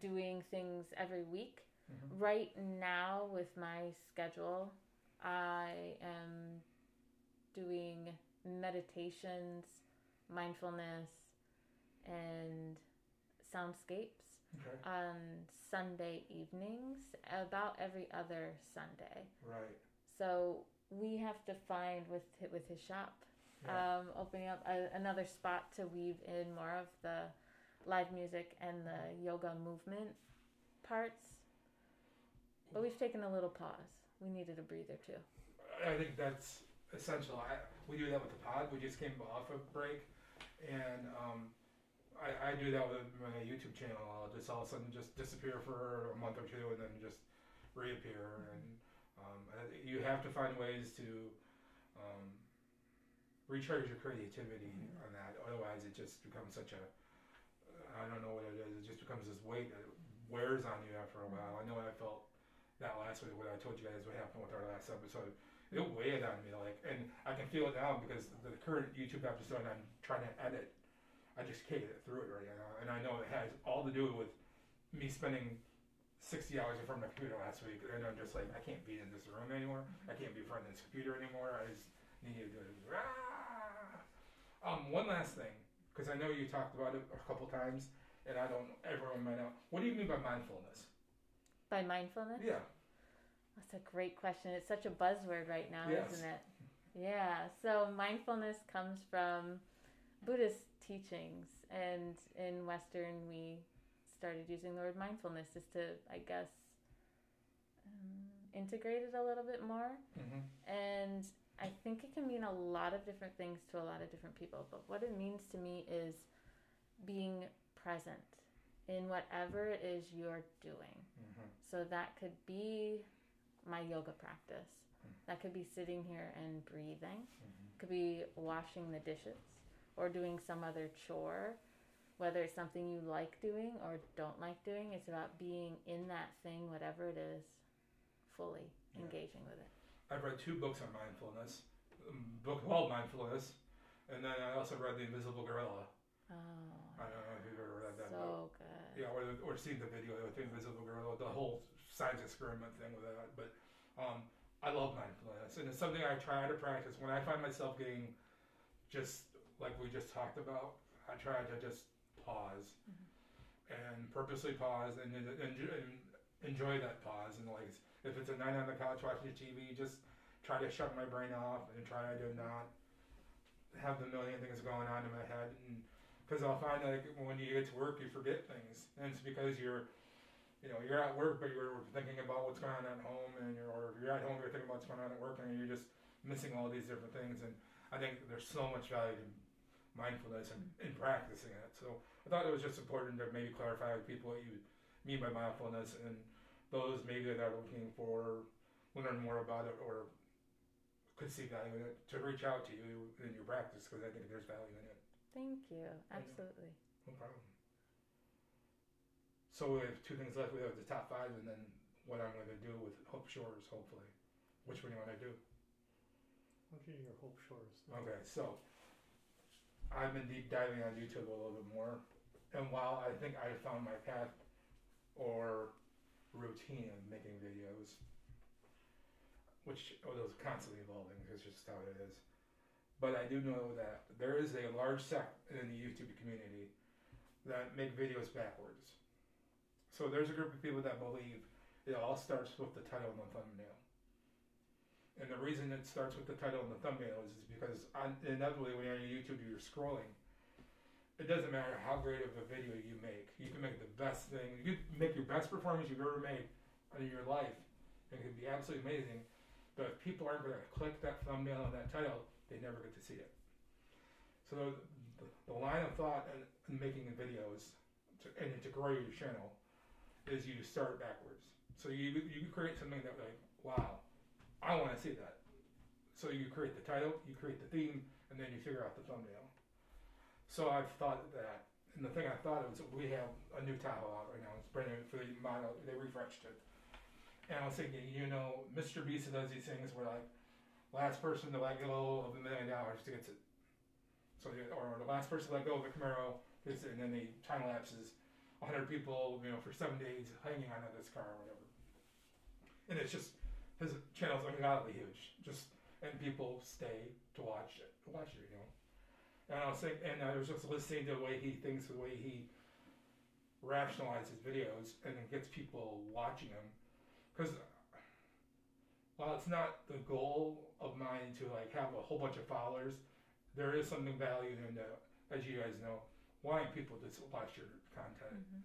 doing things every week. Mhm. Right now, with my schedule, I am doing meditations, mindfulness, and soundscapes Okay. on Sunday evenings, about every other Sunday. Right. So we have to find with with his shop, Yeah. um, opening up a, another spot to weave in more of the live music and the yoga movement parts. But we've taken a little pause. We needed a breather too. I think that's essential. I, we do that with the pod. We just came off a break, and um, I, I do that with my YouTube channel. I'll just all of a sudden just disappear for a month or two, and then just reappear. And um, you have to find ways to um, recharge your creativity on that. Otherwise, it just becomes such a I don't know what it is. It just becomes this weight that wears on you after a while. I know I felt that last week when I told you guys what happened with our last episode it weighed on me like and I can feel it now because the current YouTube episode I'm trying to edit I just can't get through it right now and I know it has all to do with me spending 60 hours in front of my computer last week and I'm just like I can't be in this room anymore I can't be in front of this computer anymore I just need to do ah! um one last thing because I know you talked about it a couple times and I don't everyone might know what do you mean by mindfulness By mindfulness? yeah That's a great question. It's such a buzzword right now, Yes. isn't it? Yeah. So mindfulness comes from Buddhist teachings, and in Western we started using the word mindfulness just to, I guess, um, integrate it a little bit more. mm-hmm. And I think it can mean a lot of different things to a lot of different people. But what it means to me is being present in whatever it is you're doing. Mm-hmm. So that could be my yoga practice. Mm. That could be sitting here and breathing. Mm-hmm. Could be washing the dishes or doing some other chore. Whether it's something you like doing or don't like doing, it's about being in that thing, whatever it is, fully Yeah. engaging with it. I've read two books on mindfulness. A book called Mindfulness, and then I also read The Invisible Gorilla. Oh, I don't know if you've ever read that book. so good. Yeah, or, or seen the video with The Invisible Gorilla, the whole science experiment thing with that. But um, I love mindfulness, and it's something I try to practice. When I find myself getting just like we just talked about, I try to just pause mm-hmm. and purposely pause and, and, and, enjoy that pause. And like, if it's a night on the couch watching TV, just try to shut my brain off and try to not have the million things going on in my head. And because I'll find like when you get to work, you forget things, and it's because you're, you know, you're at work, but you're thinking about what's going on at home, and you're, or if you're at home, you're thinking about what's going on at work, and you're just missing all these different things. And I think there's so much value to mindfulness and in practicing it. So I thought it was just important to maybe clarify with people what you mean by mindfulness, and those maybe that are looking for learn more about it or could see value in it to reach out to you in your practice because I think there's value in it. Thank you. I know. Absolutely. No problem. So we have two things left. We have the top five, and then what I'm going to do with Hope Shores, hopefully. Which one do you want to do? I'll do your Hope Shores. Okay, so I've been deep diving on YouTube a little bit more, and while I think I found my path or routine of making videos, which oh, those constantly evolving, it's just how it is. But I do know that there is a large sect in the YouTube community that make videos backwards. So there's a group of people that believe it all starts with the title and the thumbnail. And the reason it starts with the title and the thumbnail is, is because on, inevitably when you're on YouTube you're scrolling. It doesn't matter how great of a video you make. You can make the best thing. You could make your best performance you've ever made in your life. It could be absolutely amazing. But if people aren't going to click that thumbnail and that title, they never get to see it. So the, the, the line of thought in, in making videos to, and to grow your channel is you start backwards. So you you create something that like, wow, I want to see that. So you create the title, you create the theme, and then you figure out the thumbnail. So I've thought that, and the thing I thought of was we have a new Tahoe out right now. It's brand new for the model. They refreshed it. And I was thinking, you know, Mr. Beast does these things where like last person to let go of a million dollars gets it. So or the last person to let go of a Camaro gets it, and then the time lapses 100 people, you know, for seven days hanging on to this car or whatever. And it's just his channel's ungodly huge. Just and people stay to watch it, watch it, you know. And I was thinking, and I was just listening to the way he thinks, the way he rationalizes videos, and it gets people watching them. Because while it's not the goal of mine to like have a whole bunch of followers, there is something valued in, the, as you guys know, wanting people to watch your content. Mm-hmm.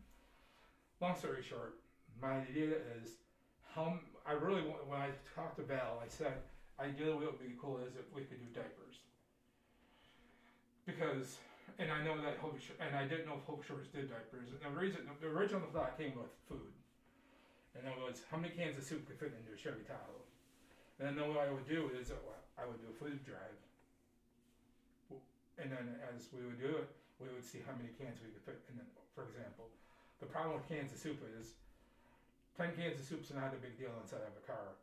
Long story short, my idea is how I really when I talked to Val, I said ideally what would be cool is if we could do diapers because, and I know that Hope and I didn't know if Hope Shores did diapers. And the reason, the original thought came with food, and it was how many cans of soup could fit into a Chevy Tahoe. And then what I would do is uh, I would do a food drive, and then as we would do it, we would see how many cans we could fit. And then, for example, the problem with cans of soup is ten cans of soup's not a big deal inside of a car.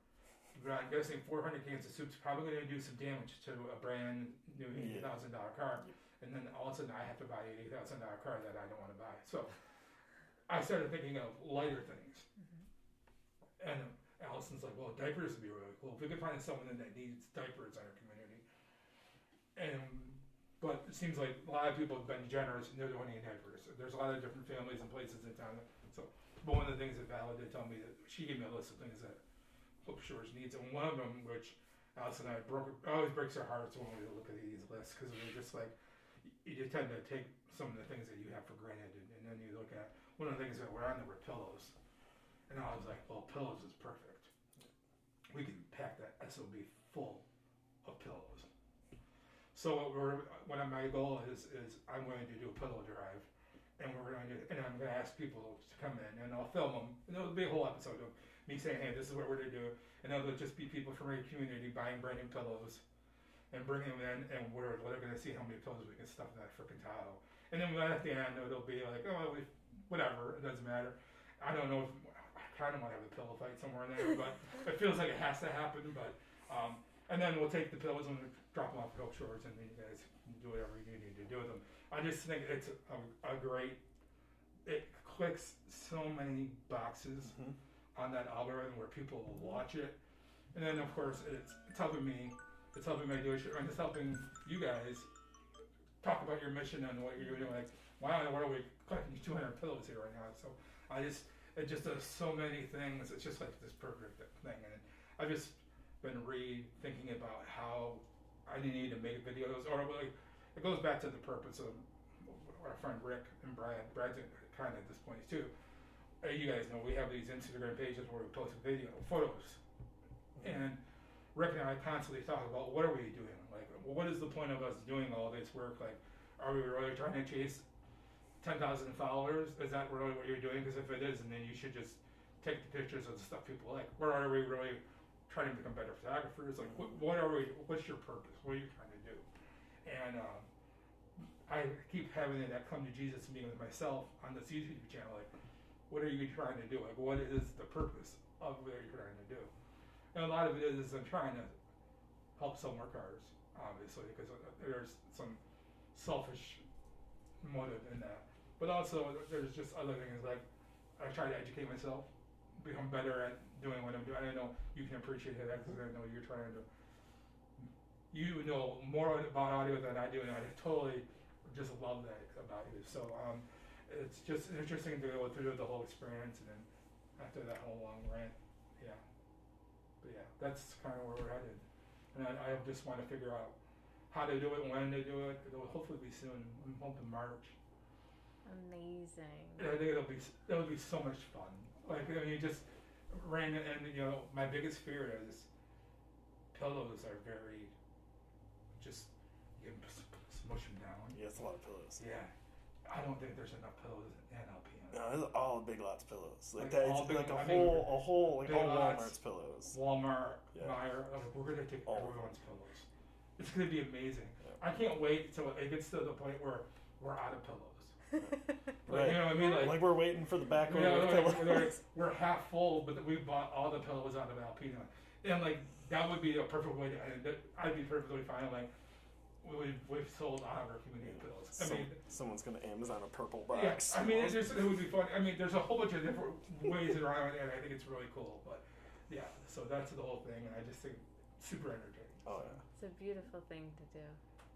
But I'm guessing 400 cans of soup's probably going to do some damage to a brand new eighty thousand dollar car, and then all of a sudden I have to buy an eighty thousand dollar car that I don't want to buy. So I started thinking of lighter things, mm-hmm. and Allison's like, "Well, diapers would be really cool if we could find someone that needs diapers in our community." And but it seems like a lot of people have been generous and they're donating diapers. There's a lot of different families and places in town. So, but one of the things that Val did tell me that she gave me a list of things that Hope Shores needs, and one of them, which Alice and I broke, always breaks our hearts when we look at these lists because we're just like, you just tend to take some of the things that you have for granted, and, and then you look at one of the things that were on there were pillows, and I was like, well, pillows is perfect. We can pack that sob full of pillows. So what we're, what my goal is is I'm going to do a pillow drive, and we're going to, and I'm going to ask people to come in, and I'll film them, and it'll be a whole episode of me saying, hey, this is what we're going to do, and it'll just be people from our community buying brand new pillows, and bringing them in, and we're, we're going to see how many pillows we can stuff in that freaking Tahoe. And then at the end, it'll be like, oh, we, whatever, it doesn't matter. I don't know if I kind of want to have a pillow fight somewhere in there, but [laughs] it feels like it has to happen. But um, and then we'll take the pillows and drop them off at Hope Shores, and then you guys can do whatever you need to do with them. I just think it's a, a great. It clicks so many boxes Mhm. on that algorithm where people will watch it, and then of course it's, it's helping me. It's helping my dealership, and it's helping you guys talk about your mission and what you're doing. Like, wow, what are we collecting 200 pillows here right now? So I just, it just does so many things. It's just like this perfect thing, and I've just been rethinking about how I need to make videos, or like, it goes back to the purpose of our friend Rick and Brad. Brad's kind of at this point too. You guys know we have these Instagram pages where we post video photos, and Rick and I constantly talk about what are we doing? Like, what is the point of us doing all this work? Like, are we really trying to chase ten thousand followers? Is that really what you're doing? Because if it is, and then you should just take the pictures of the stuff people like. Or are we really trying to become better photographers? Like, what, what are we? What's your purpose? What are you trying to do? And um, I keep having that come to Jesus meeting with myself on this YouTube channel. Like, what are you trying to do? Like, what is the purpose of what you're trying to do? And a lot of it is I'm trying to help sell more cars, obviously, because there's some selfish motive in that. But also, there's just other things like I try to educate myself, become better at doing what I'm doing. I know you can appreciate that because I know you're trying to. You know more about audio than I do, and I totally just love that about you. So um, it's just interesting to go through the whole experience, and then after that whole long rant, yeah. But yeah, that's kind of where we're headed, and I, I just want to figure out how to do it, when to do it. It'll hopefully be soon. I'm hoping March. Amazing. I think it'll be that would be so much fun. Like I mean, just random, and you know, my biggest fear is pillows are very just you can s- smush them down. Yeah, it's a lot of pillows. Yeah, I don't think there's enough pillows in Alpena. No, it's all Big Lots pillows. Like, Like that, it's Big- like a I mean, whole, a whole, like Big all Lots. Walmart's pillows. Walmart, Yeah. Meijer, I'm like, we're gonna take All of everyone's pillows. It's gonna be amazing. Yeah. I can't wait until it gets to the point where we're out of pillows. [laughs] [laughs] Like, Right. You know what I mean? Like, Like we're waiting for the back you know, of like, we're, pillows. [laughs] we're half full, but we bought all the pillows out of Alpena, and like that would be a perfect way to end it. I'd be perfectly fine. Like we've we've sold out of our community pillows. I Some- mean, someone's gonna Amazon a purple yeah, box. I mean, it's just, it would be fun. I mean, there's a whole bunch of different ways around it, and I think it's really cool. But yeah, so that's the whole thing, and I just think super entertaining. Oh, So, yeah. It's a beautiful thing to do.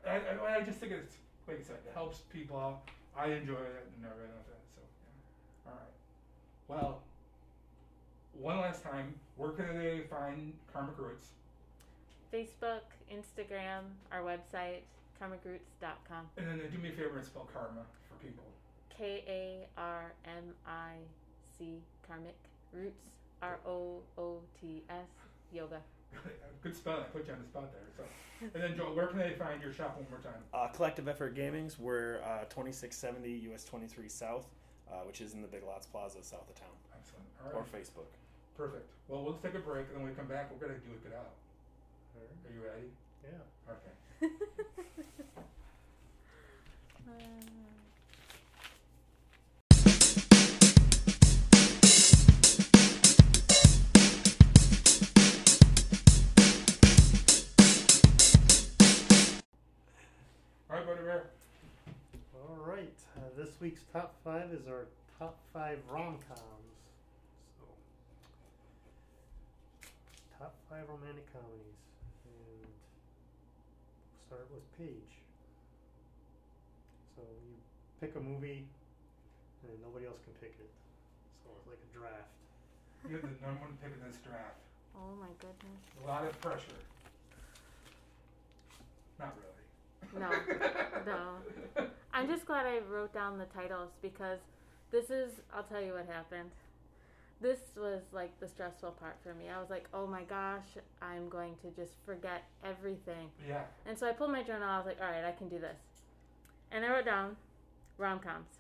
I, I, I just think it's like I said, it helps people out. I enjoy it and everything like that. So yeah. All right. Well, one last time, where can they find Karmic Roots? Facebook, Instagram, our website, karmicroots.com. And then do me a favor and spell karma for people. K A R M I C, karmic roots, R O O T S, yoga. Good spelling. I put you on the spot there. So, and then Joel, where can they find your shop one more time? Uh, Collective Effort Gamings, we're uh, 2670 US 23 South, uh, which is in the Big Lots Plaza south of town, Excellent. All or. Facebook. Perfect. Well, we'll take a break, and then when we come back, we're gonna do it out. Are you ready? Yeah. Okay. [laughs] All right, Buddy Bear. All right. Uh, this week's top five is our top five rom coms. So, top five romantic comedies, and we'll start with Paige. So you pick a movie, and nobody else can pick it. So it's like a draft. You're the number one pick in this draft. Oh my goodness. A lot of pressure. Not really. No, no. [laughs] I'm just glad I wrote down the titles because this is, I'll tell you what happened. This was like the stressful part for me. I was like, oh my gosh, I'm going to just forget everything. Yeah. And so I pulled my journal. I was like, all right, I can do this. And I wrote down rom coms.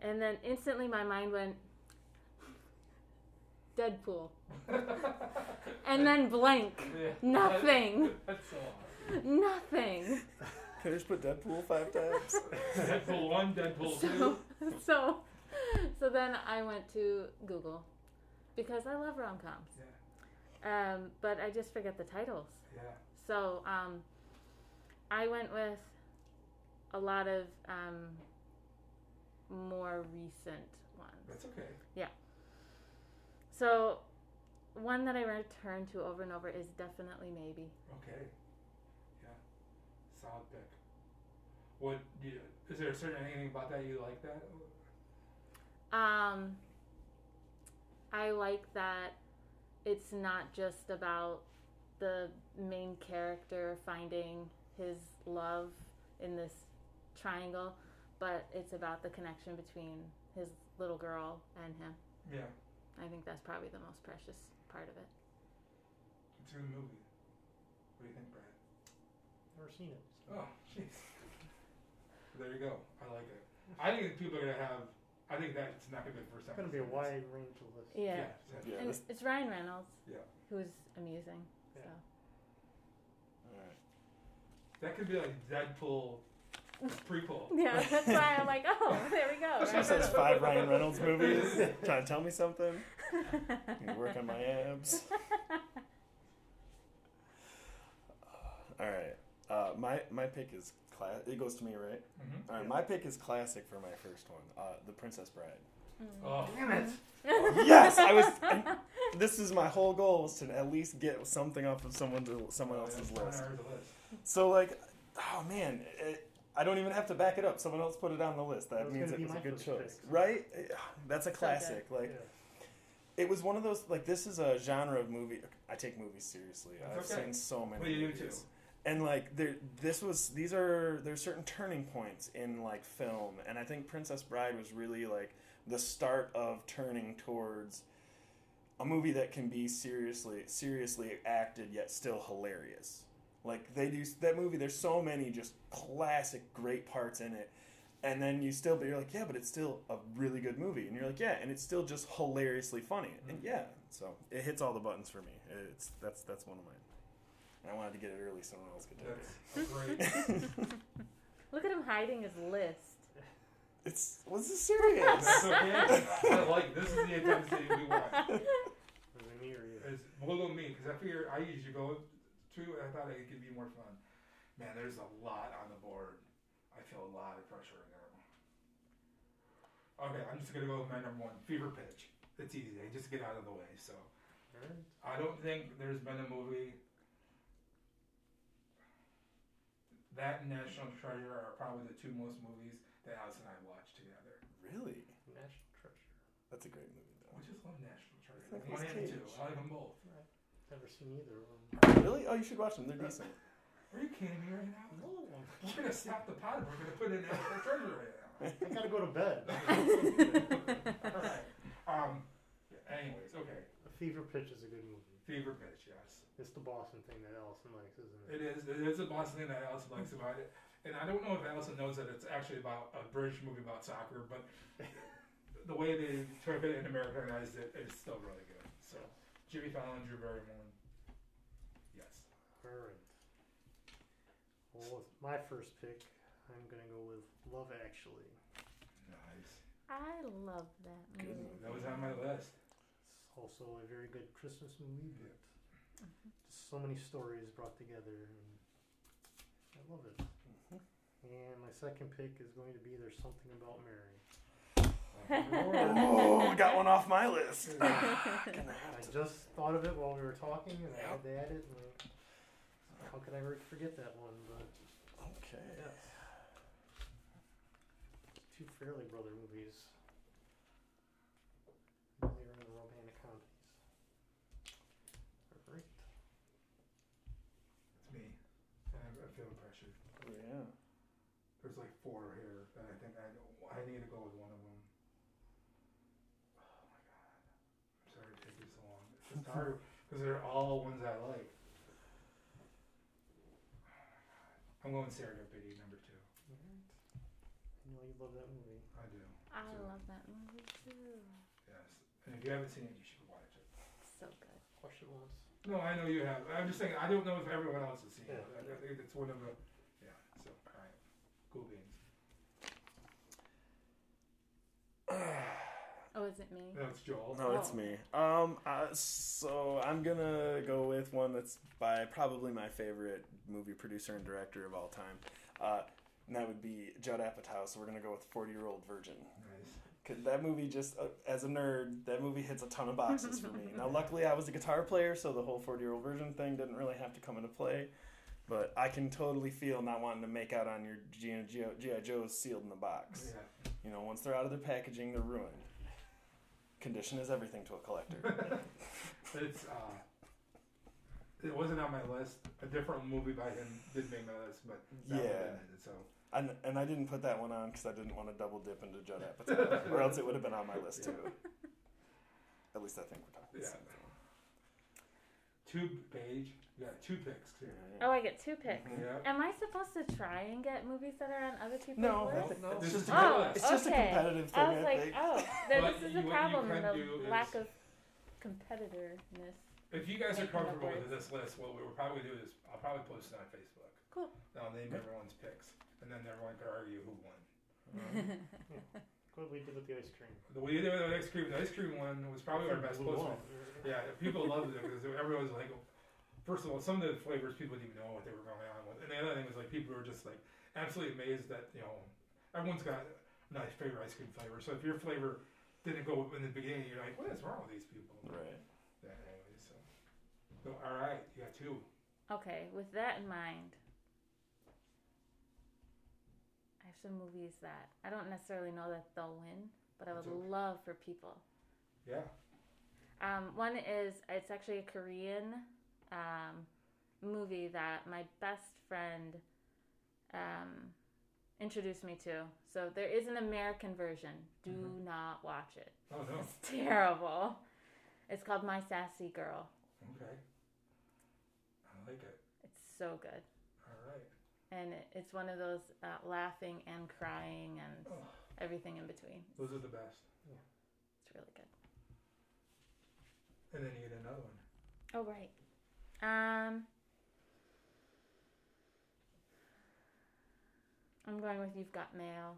And then instantly my mind went, [laughs] Deadpool. [laughs] And then blank. Yeah. Nothing. [laughs] That's so hard. Nothing. Can I just put Deadpool five times? Deadpool 1, Deadpool 2. So, so, [laughs] so then I went to Google because I love rom coms. Yeah. Um, but I just forget the titles. Yeah. So um, I went with a lot of um, more recent ones. That's okay. Yeah. So one that I return to over and over is definitely maybe. Okay. Yeah. Solid pick. What do you, is there a certain anything about that you like that? Um, I like that it's not just about the main character finding his love in this triangle, but it's about the connection between his little girl and him. Yeah. I think that's probably the most precious part of it. It's a good movie. What do you think, Brad? Never seen it. So. Oh, jeez. [laughs] There you go. I like it. I think people are gonna have. I think that's not gonna be the first It's going to be a I've seen wide range of lists. Yeah. this. Yeah. Yeah, and this, it's Ryan Reynolds, Yeah. who's amusing. Yeah. So. alright. That could be like Deadpool prequel. [laughs] Yeah, that's why I'm like, oh, there we go. She Ryan says five Ryan Reynolds movies. [laughs] Trying to tell me something? [laughs] I'm gonna work on my abs. All right. Uh, my my pick is class. It goes to me, right? Mm-hmm. All right. My pick is classic for my first one. Uh, the Princess Bride. Oh, Damn it! yes, I was. [laughs] and this is my whole goal was to at least get something off of someone to someone Oh, else's yeah, list. list. So like, oh man, it, I don't even have to back it up. Someone else put it on the list. That That means gonna it was a good choice, pick. right? [sighs] That's a good. classic. Like Yeah. it was one of those like this is a genre of movie. I take movies seriously. That's I've okay. seen so many We do movies. And like there this was these are there's certain turning points in like film. And i think princess bride was really like the start of turning towards a movie that can be seriously seriously acted yet still hilarious. Like they do that movie there's so many just classic great parts in it. And then you still but you're like yeah but it's still a really good movie. And you're like yeah and it's still just hilariously funny. And yeah so it hits all the buttons for me. It's that's that's one of mine and i wanted to get it early so no one else could take it [laughs] Look at him hiding his list. it's was this serious That's okay. I like this is the intensity we want. Was it me or you? It's below me because I figure I usually go to. I thought it could be more fun. Man, there's a lot on the board. I feel a lot of pressure in there. Okay, I'm just gonna go with my number one, Fever Pitch. It's easy. I just get out of the way. So Alright. I don't think there's been a movie. That and National Treasure are probably the two most movies that Alice and I watched together. really National Treasure. that's a great movie though I just love National Treasure. Nicolas One and two. Cage. I like them both. Never seen either of them. really oh you should watch them they're decent Are you kidding me right now? No, We're gonna stop the pod. We're gonna put in National Treasure right now. [laughs] I gotta go to bed. [laughs] Alright. Um. Anyways, okay. A Fever Pitch is a good movie. Fever pitch, yes. It's the Boston thing that Allison likes, isn't it? It is. It is a Boston thing that Allison likes about it, and I don't know if Allison knows that it's actually about a British movie about soccer, but [laughs] the way they took it and Americanized it is still really good. So, Jimmy Fallon, Drew Barrymore. Yes. Alright. Well, with my first pick, I'm gonna go with Love Actually. Nice. I love that Good movie. That was on my list. It's also a very good Christmas movie, but Mhm. just so many stories brought together, and I love it. Mhm. And my second pick is going to be There's Something About Mary. oh we got one off my list [laughs] I just thought of it while we were talking, and I had to add it. And how could I re- forget that one? But okay yes, two Farrelly Brother movies. They were in romantic comedies. All right. It's me. I'm, I'm feeling pressured. oh, yeah There's like four here that I think I I need to go with one of them. Oh my god! I'm sorry to take you so long. It's just hard because they're all ones I like. I'm going Serendipity number two. I know you love that movie. I do. I love that movie too. Yes. And if you haven't seen it, you should watch it. So good. Watched it once. No, I know you have. I'm just saying. I don't know if everyone else has seen it. Yeah. I, I think it's one of the. Yeah. So all right. Cool beans. [sighs] [sighs] [sighs] Oh, is it me? No, it's Joel. No, it's Oh. me. Um, uh, so I'm gonna go with one that's by probably my favorite movie producer and director of all time. Uh, and that would be Judd Apatow. So we're gonna go with Forty Year Old Virgin. Nice. Cause that movie just, uh, as a nerd, that movie hits a ton of boxes for me. [laughs] Now, luckily, I was a guitar player, so the whole forty-year-old version thing didn't really have to come into play. But I can totally feel not wanting to make out on your GI Joes sealed in the box. Yeah. You know, once they're out of their packaging, they're ruined. Condition is everything to a collector. [laughs] It's uh, it wasn't on my list. A different movie by him did make my list, but that one Yeah. didn't, So and, and I didn't put that one on because I didn't want to double dip into Judd Apatow, or else it would have been on my list too. At least I think we're talking. Yeah. two page. You got two picks here. Oh, I get two picks. Mhm. Yeah. Am I supposed to try and get movies that are on other people's No, lists? I think no, it's just a, a Oh, it's just a okay. competitive thing. I was like, think. oh, [laughs] then But this is you- the what you problem, can the is- lack of competitiveness. If you guys are Making up comfortable with words. this list, what we will probably do is I'll probably post it on Facebook. Cool. I'll name everyone's picks, and then everyone can argue who won. What we did with the ice cream. The way you did with the ice cream, the ice cream one was probably our best Blue postman. one. Yeah, people loved it because everyone was like, first of all, some of the flavors people didn't even know what they were going on with, and the other thing was like people were just like absolutely amazed that you know everyone's got a nice favorite ice cream flavor. So if your flavor didn't go in the beginning, you're like, what is wrong with these people? Right. Yeah, anyway, so. so all right, you got two. Okay, with that in mind, I have some movies that I don't necessarily know that they'll win, but I would okay. love for people. Yeah. Um, one is it's actually a Korean um, movie that my best friend um, introduced me to. So there is an American version. Do Mhm. not watch it. Oh no. It's terrible. It's called My Sassy Girl. Okay. I like it. It's so good. All right. And it, it's one of those uh, laughing and crying and Oh, everything in between. those are the best. Yeah. It's really good. And then you get another one. Oh, right. Um, I'm going with You've Got Mail.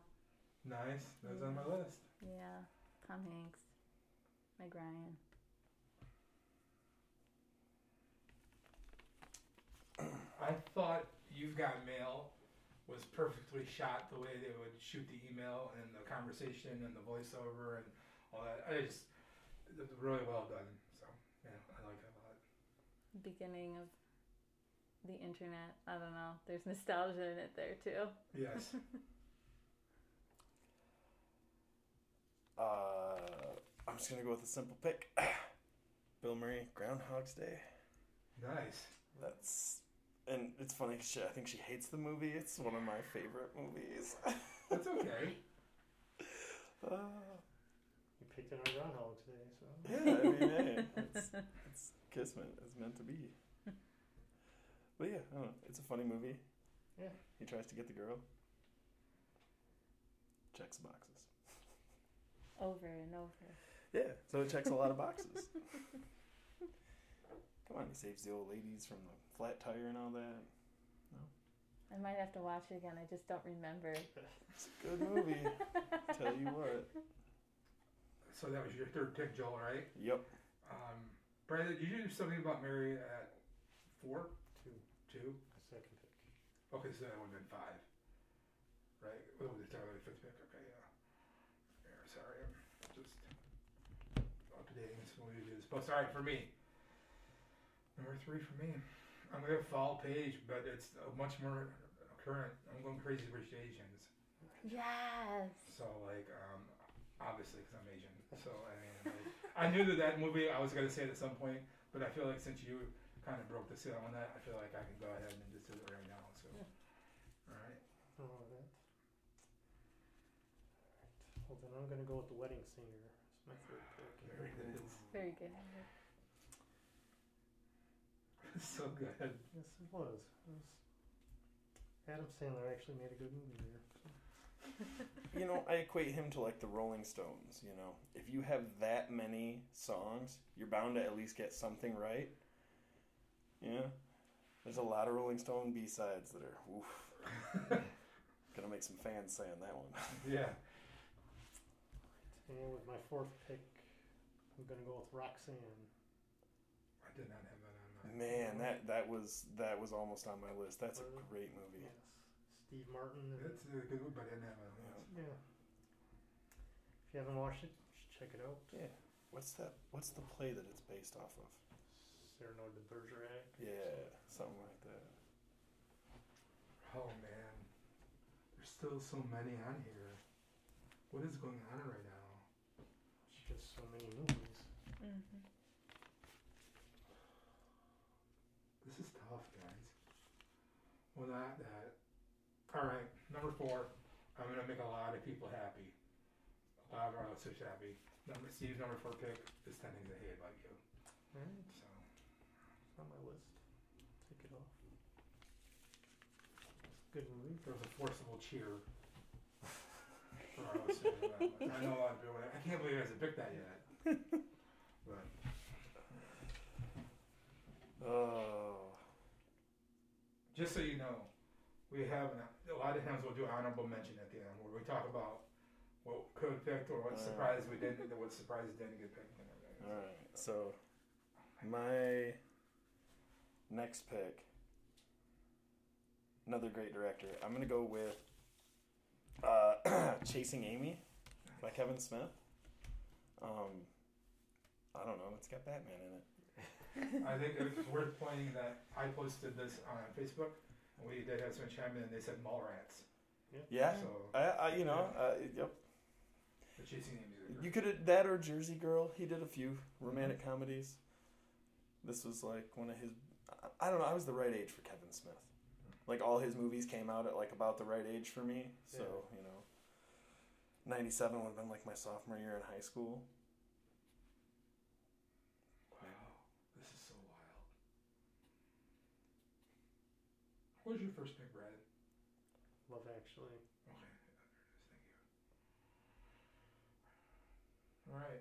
Nice. That's on my list. Yeah, Tom Hanks, Meg Ryan. [clears throat] I thought You've Got Mail was perfectly shot the way they would shoot the email and the conversation and the voiceover and all that. I just, it was really well done. So, yeah, I like it a lot. Beginning of the internet. I don't know. There's nostalgia in it there too. Yes. [laughs] Uh, I'm just gonna go with a simple pick. [coughs] Bill Murray, Groundhog's Day. nice. That's and it's funny. She, I think she hates the movie. It's one of my favorite movies. [laughs] That's okay. Uh, You picked it on Groundhog today, so. yeah, I mean, hey, it's, [laughs] it's kismet. It's meant to be. [laughs] But yeah, I don't know. It's a funny movie. Yeah. He tries to get the girl. Checks boxes. [laughs] Over and over. Yeah, so it checks a lot of boxes. [laughs] Come on, he saves the old ladies from the flat tire and all that. I might have to watch it again. I just don't remember. It's a good movie. Tell you what. So that was your third pick, Joel, right? Yep. Um, Brandon, did you do something about Mary at four? Two. Two? Second pick. Okay, so that would have been five. Right? What was it? That was the fifth pick. Okay, yeah. yeah sorry, I'm just updating this when we do this. But sorry for me. Number three for me. I'm gonna have fall page, but it's much more current. I'm going crazy rich Asians. Yes. So like, um, obviously, because I'm Asian. So I mean, like, I knew that that movie I was gonna say it at some point, but I feel like since you kind of broke the seal on that, I feel like I can go ahead and just do it right now. So, Yeah. all right. Oh, that. Alright. Well, then I'm gonna go with the Wedding Singer. It's my third pick. There it is. Very good. [laughs] so good. Yes, it was. It was. Adam Sandler actually made a good movie there. So. You know, I equate him to like the Rolling Stones, you know. If you have that many songs, you're bound to at least get something right. Yeah. There's a lot of Rolling Stone B sides that are oof. [laughs] Gonna make some fans say on that one. [laughs] Yeah. And with my fourth pick, I'm gonna go with Roxanne. I did not have that on my. Man, that that was that was almost on my list. That's a great movie. Yes. Steve Martin. And, It's a good one, but I didn't have it on yeah. If you haven't watched it, you should check it out. Yeah. What's that? What's the play that it's based off of? Cyrano de Bergerac. Yeah, something like that. Oh man, there's still so many on here. What is going on right now? It's just so many movies. Mm-hmm. This is tough, guys. Well, not that. All right, number four. I'm gonna make a lot of people happy. A lot of our listeners happy. Number Steve's number four pick is Ten Things I Hate About You. Alright, So it's on my list. Take it off. It's a good movie. there was a forcible cheer for our listeners. [laughs] on that. I know a lot of people. I can't believe you guys have picked that yet. [laughs] but Oh. just so you know, we have a lot of times we'll do honorable mention at the end where we talk about what could have picked or what Uh. surprised we didn't, what surprised didn't get picked. All right. So my next pick, another great director. I'm gonna go with uh, [clears throat] Chasing Amy by Kevin Smith. Um, I don't know. It's got Batman in it. [laughs] I think it's worth pointing that I posted this on Facebook, we did have some chime in, and they said mall rats. Yeah. So I, I you know, uh, yep. the chasing names. are- You could have that or Jersey Girl. He did a few romantic comedies. This was like one of his I, I don't know. I was the right age for Kevin Smith. Like all his movies came out at like about the right age for me. So you know, ninety seven would have been like my sophomore year in high school. Wow, this is so wild. What was your first pick, Brad? Love Actually. Okay, there it is. Thank you. All right,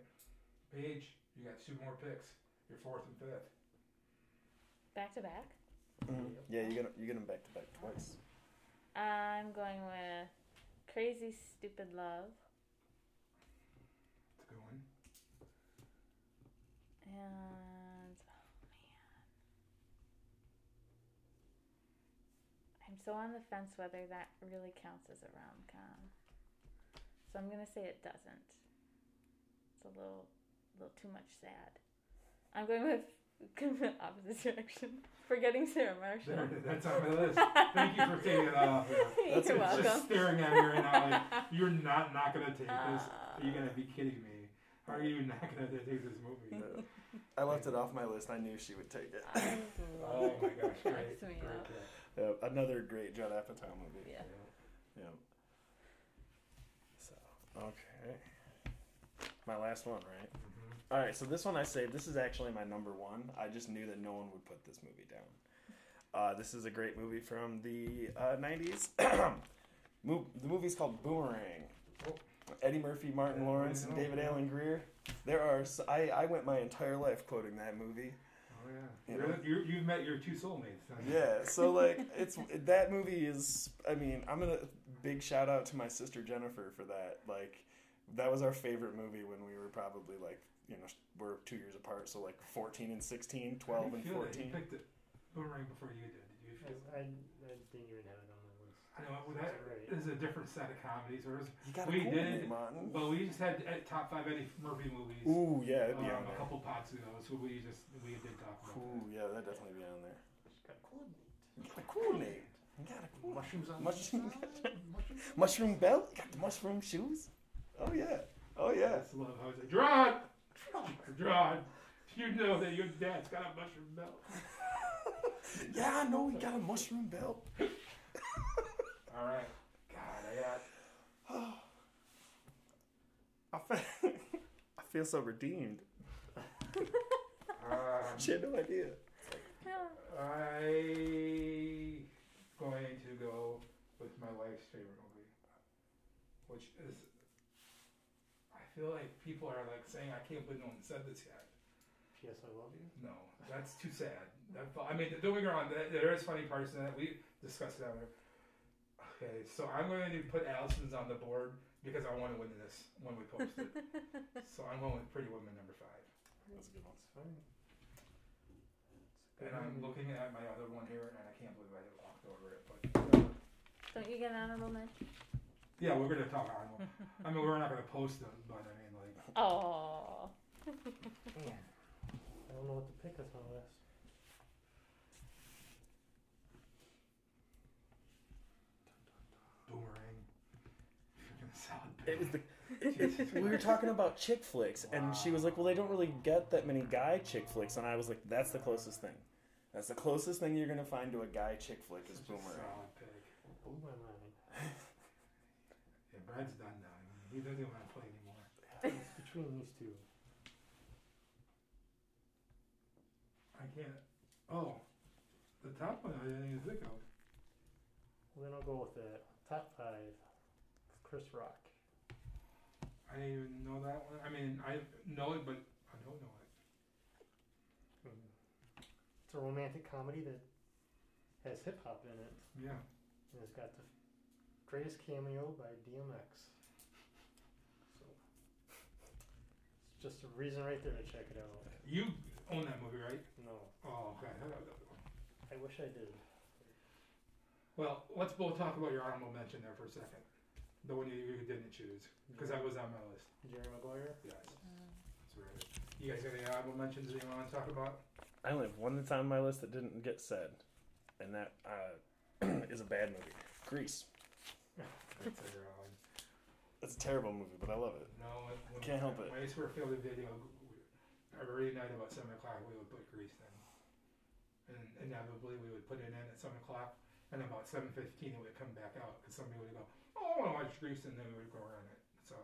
Paige, you got two more picks. Your fourth and fifth. Back to back. Mm-hmm. Yeah, you get you get them back to back twice. I'm going with Crazy Stupid Love It's a good one. and oh man. I'm so on the fence whether that really counts as a rom com. So I'm gonna say it doesn't. It's a little little too much sad. I'm going with [laughs] opposite direction. Forgetting Sarah Marshall. There. That's on my list. Thank you for taking it off. [laughs] That's You're it's It's welcome. just staring at me right now. Like, you're not not gonna take this. Ah. Are you gonna be kidding me? How are you not gonna take this movie? [laughs] I left it off my list. I knew she would take it. Oh my gosh, great, Cracks great me up. pick. Yeah, another great Judd Apatow movie. Yeah. Yeah. So okay, my last one, right? Mhm. All right, so this one I saved. This is actually my number one. I just knew that no one would put this movie down. Uh, this is a great movie from the uh, 90s. [clears throat] Mo- the movie's called Boomerang. Oh. Eddie Murphy, Martin Lawrence, and David yeah. Alan Grier. There are. I, I went my entire life quoting that movie. Oh yeah. You You're, know? you you've met your two soulmates. huh? [laughs] Yeah, so like it's that movie is. I mean, I'm gonna big shout out to my sister Jennifer for that. Like, that was our favorite movie when we were probably like you know we're two years apart, so like 14 and 16, How 12 do you and feel that 14. You picked it Boomerang before you did. Did you I, feel? I, I didn't even have it on my list. I know well, that Right. is a different set of comedies. Whereas, You got a We cool did. name, Martin. well, we just had uh, top five Eddie Murphy movies. Ooh, yeah, it'd be um, on a there. couple pods ago, so we just we did talk about Ooh, yeah, that'd definitely be on there. It's got cool meat. You got a cool name. You got a cool Mushrooms on Mushroom- the [laughs] mushroom belt. You got the mushroom shoes. Oh yeah. Oh yeah. I love how it's like, John, John, you know that your dad's got a mushroom belt. [laughs] yeah, I know. He got a mushroom belt. [laughs] All right, God, I got. [sighs] I feel, [laughs] I feel so redeemed. Um, [laughs] She had no idea. I'm going to go with my wife's favorite movie, which is. I feel like people are like saying, "I can't believe no one said this yet." Yes, I love you. No, that's too sad. That, I mean, don't get me wrong. There there is funny parts in that. We discussed that. Earlier. Okay, so I'm going to put Allison's on the board because I want to win this when we post it. [laughs] so I'm going with Pretty Woman number five. That's a good one. Fine. And I'm looking at my other one here, and I can't believe I walked over it. But uh, Don't you get an honorable mention? yeah, we're gonna talk on. I mean, we're not gonna post them, but I mean, like, Oh. [laughs] I don't know what to pick. That's my list. boomerang. Freaking salad. It was the. we were talking about chick flicks, and she was like, "Well, they don't really get that many guy chick flicks," and I was like, "That's the closest thing. That's the closest thing you're gonna find to a guy chick flick is Boomerang." Blew my mind. Yeah, Brad's done now. He doesn't even want to play anymore. It's between these two. I can't. Oh, the top one I didn't even think of. Well, then I'll go with the top five. Chris Rock. I didn't even know that one. I mean, I know it, but I don't know it. It's a romantic comedy that has hip hop in it, Yeah. and it's got the greatest cameo by DMX. So it's just a reason right there to check it out. You own that movie, right? No, Oh, okay. I wish I did. Well, let's both talk about your honorable mention there for a second. The one you, you didn't choose, because that was on my list. Jerry Maguire. Yes. That's right. You guys got any honorable mentions that you want to talk about? I only have one that's on my list that didn't get said, and that uh, [clears throat] is a bad movie. Grease. That's a girl. It's a terrible movie, but I love it. No, when, when Can't help it. When I used to work field video, every night about seven o'clock we would put grease in. and inevitably we would put it in at seven o'clock, and about seven fifteen it would come back out because somebody would go, "Oh, I want to watch Grease," and then we would go around it. So,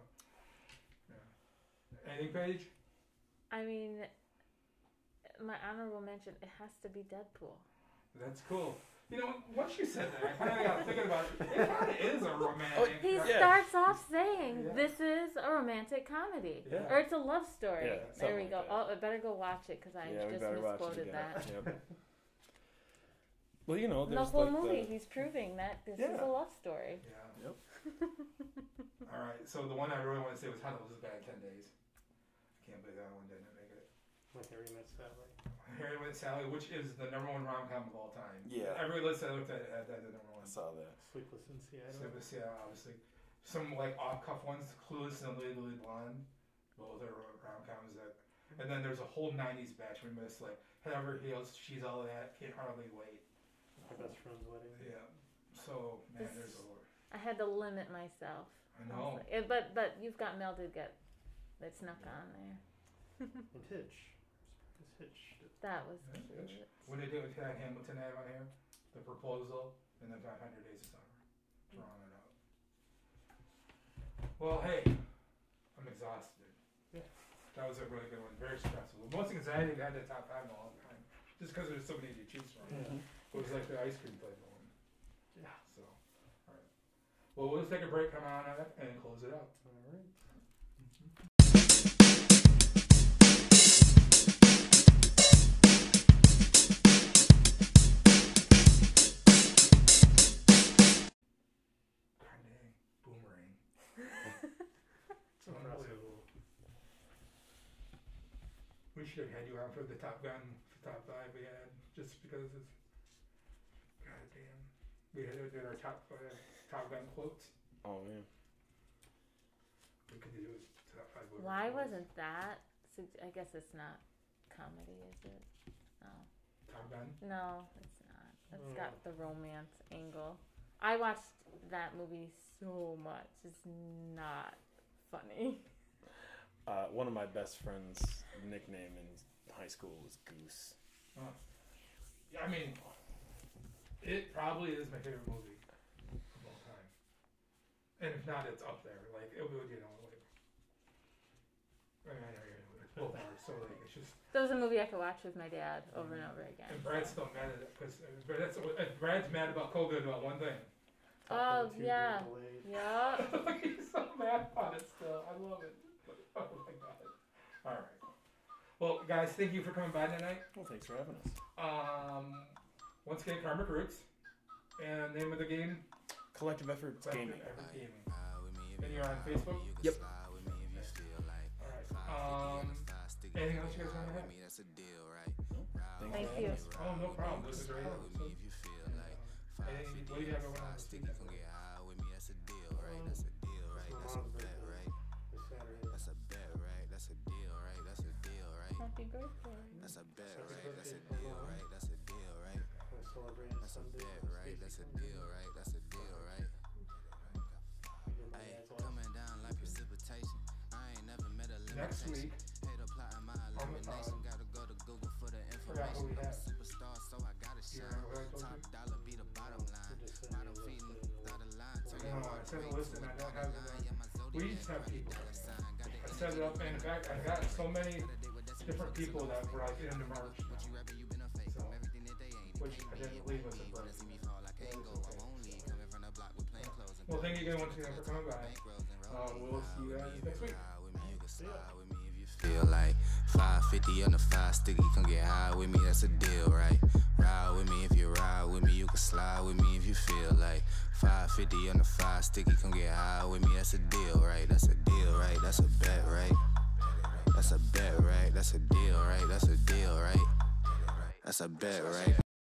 yeah. Anything, Paige? I mean, my honorable mention, it has to be Deadpool. That's cool. You know, once you said that, I kind of got thinking about it. It kind of is a romantic. Oh, he uh, Yeah. starts off saying, Yeah. "This is a romantic comedy, Yeah. or it's a love story." Yeah, there we like go. that. Oh, I better go watch it because I yeah, just better watch it misquoted that. Yep. well, you know, The there's whole like movie, the, he's proving that this is a love story. Yeah. Yep. All right. So the one I really want to say was How to Lose a Guy in Ten Days. I can't believe that one didn't make it. With Harry Met Sally. Harry Met Sally, which is the number one rom com of all time. Yeah. Every list I looked at had that the number one. I saw that. Sleepless in Seattle. So this, yeah, obviously. Some like off cuff ones, Clueless and Legally Blonde. Both are rom coms that. And then there's a whole '90s batch we missed, like Head Over Heels, She's All That, Can't Hardly Wait. My best friend's wedding. Yeah. So man, This- there's a lot. I had to limit myself. I know. honestly. Eh, but but you've got Melded Get that snuck on there. [laughs] And Hitch. It's Hitch. That was Yeah, cute. Hitch. What did they do with Ted Hamilton have on here? The proposal and then 500 Days of Summer. Drawing it out. Well, hey, I'm exhausted. Yeah. That was a really good one. Very stressful. The most anxiety I had the top five in a long time. Just because there's so many to choose from. Yeah. It was like the ice cream flavor one. Yeah. So, alright. Well, we'll just take a break, come on on and close it out. All right. Dang, boomerang. [laughs] It's impressive. We should have had you on for the Top Gun top five we had, just because it's. God damn. We had did our top five Top Gun quotes. Oh man. We could do top five. whatever Why it was. wasn't that? sug- I guess it's not comedy, is it? No, Top Gun? no, it's not. It's Mm. got the romance angle. I watched that movie so much. It's not funny. [laughs] Uh, one of my best friends' nickname in high school was Goose. Yeah, I mean, it probably is my favorite movie of all time. And if not, it's up there. Like, it would, you know, like. I mean, I know you're it's both are, so like, it's just. That was a movie I could watch with my dad over and mm-hmm. over again. And Brad's still mad at it because uh, Brad's, uh, Brad's mad about COVID about one thing. Top Oh, Gun two being yeah. delayed. Yeah. [laughs] He's so mad about it still. I love it. [laughs] Oh my god. All right. Well, guys, thank you for coming by tonight. Well, thanks for having us. Um, once again, Karmic Roots. And name of the game? Collective Efforts Collective Gaming. Effort Gaming. Ride with me if And you you're on Facebook? with me, you can Yep. slide with me if you feel like All right. Um, and a five sticky. anything else you guys wanna high have? with that's a deal, right? Nope. Ride Thanks with Thank me you. Oh, no problem. This is slide right with if you feel like Anything- 550 what do you and have a going on five this sticky. weekend? Come get high with me, that's a deal, right? That's a deal, right? That's a bet, right? That's a bet, right? That's a deal, right? That's a deal, right? Happy birthday. That's a bet, right? That's a deal, right? That's a deal, right? That's a bet, right? That's a deal, right? That's a Next week, Hate applying my um, Gotta go to Google for the information. I'm a superstar, so I gotta shine. remember what I told Top dollar be the bottom line. just sent me Bottom a feeding, of the- line. Turn your heart to and I a dotted have line. Yeah, my We just have people. dollar sign. Got the I set it up, and in fact, I got so many different people that were like March now. What you rapping, you been a fake. I'm everything that they ain't. Which I didn't believe was a be. Wanna see me fall, I can't go. I won't leave. Coming from the block with plain clothes Well, thank you again once again for coming by. Uh, we'll see you guys next week. Ride with me, if you feel like 550 on the five sticky. Come get high with me, that's a deal, right? Ride with me if you ride with me, you can slide with me if you feel like 550 on the five sticky. Come get high with me, that's a deal, right? That's a deal, right? That's a bet, right? That's a bet, right? That's a deal, right? That's a deal, right? That's a bet, right?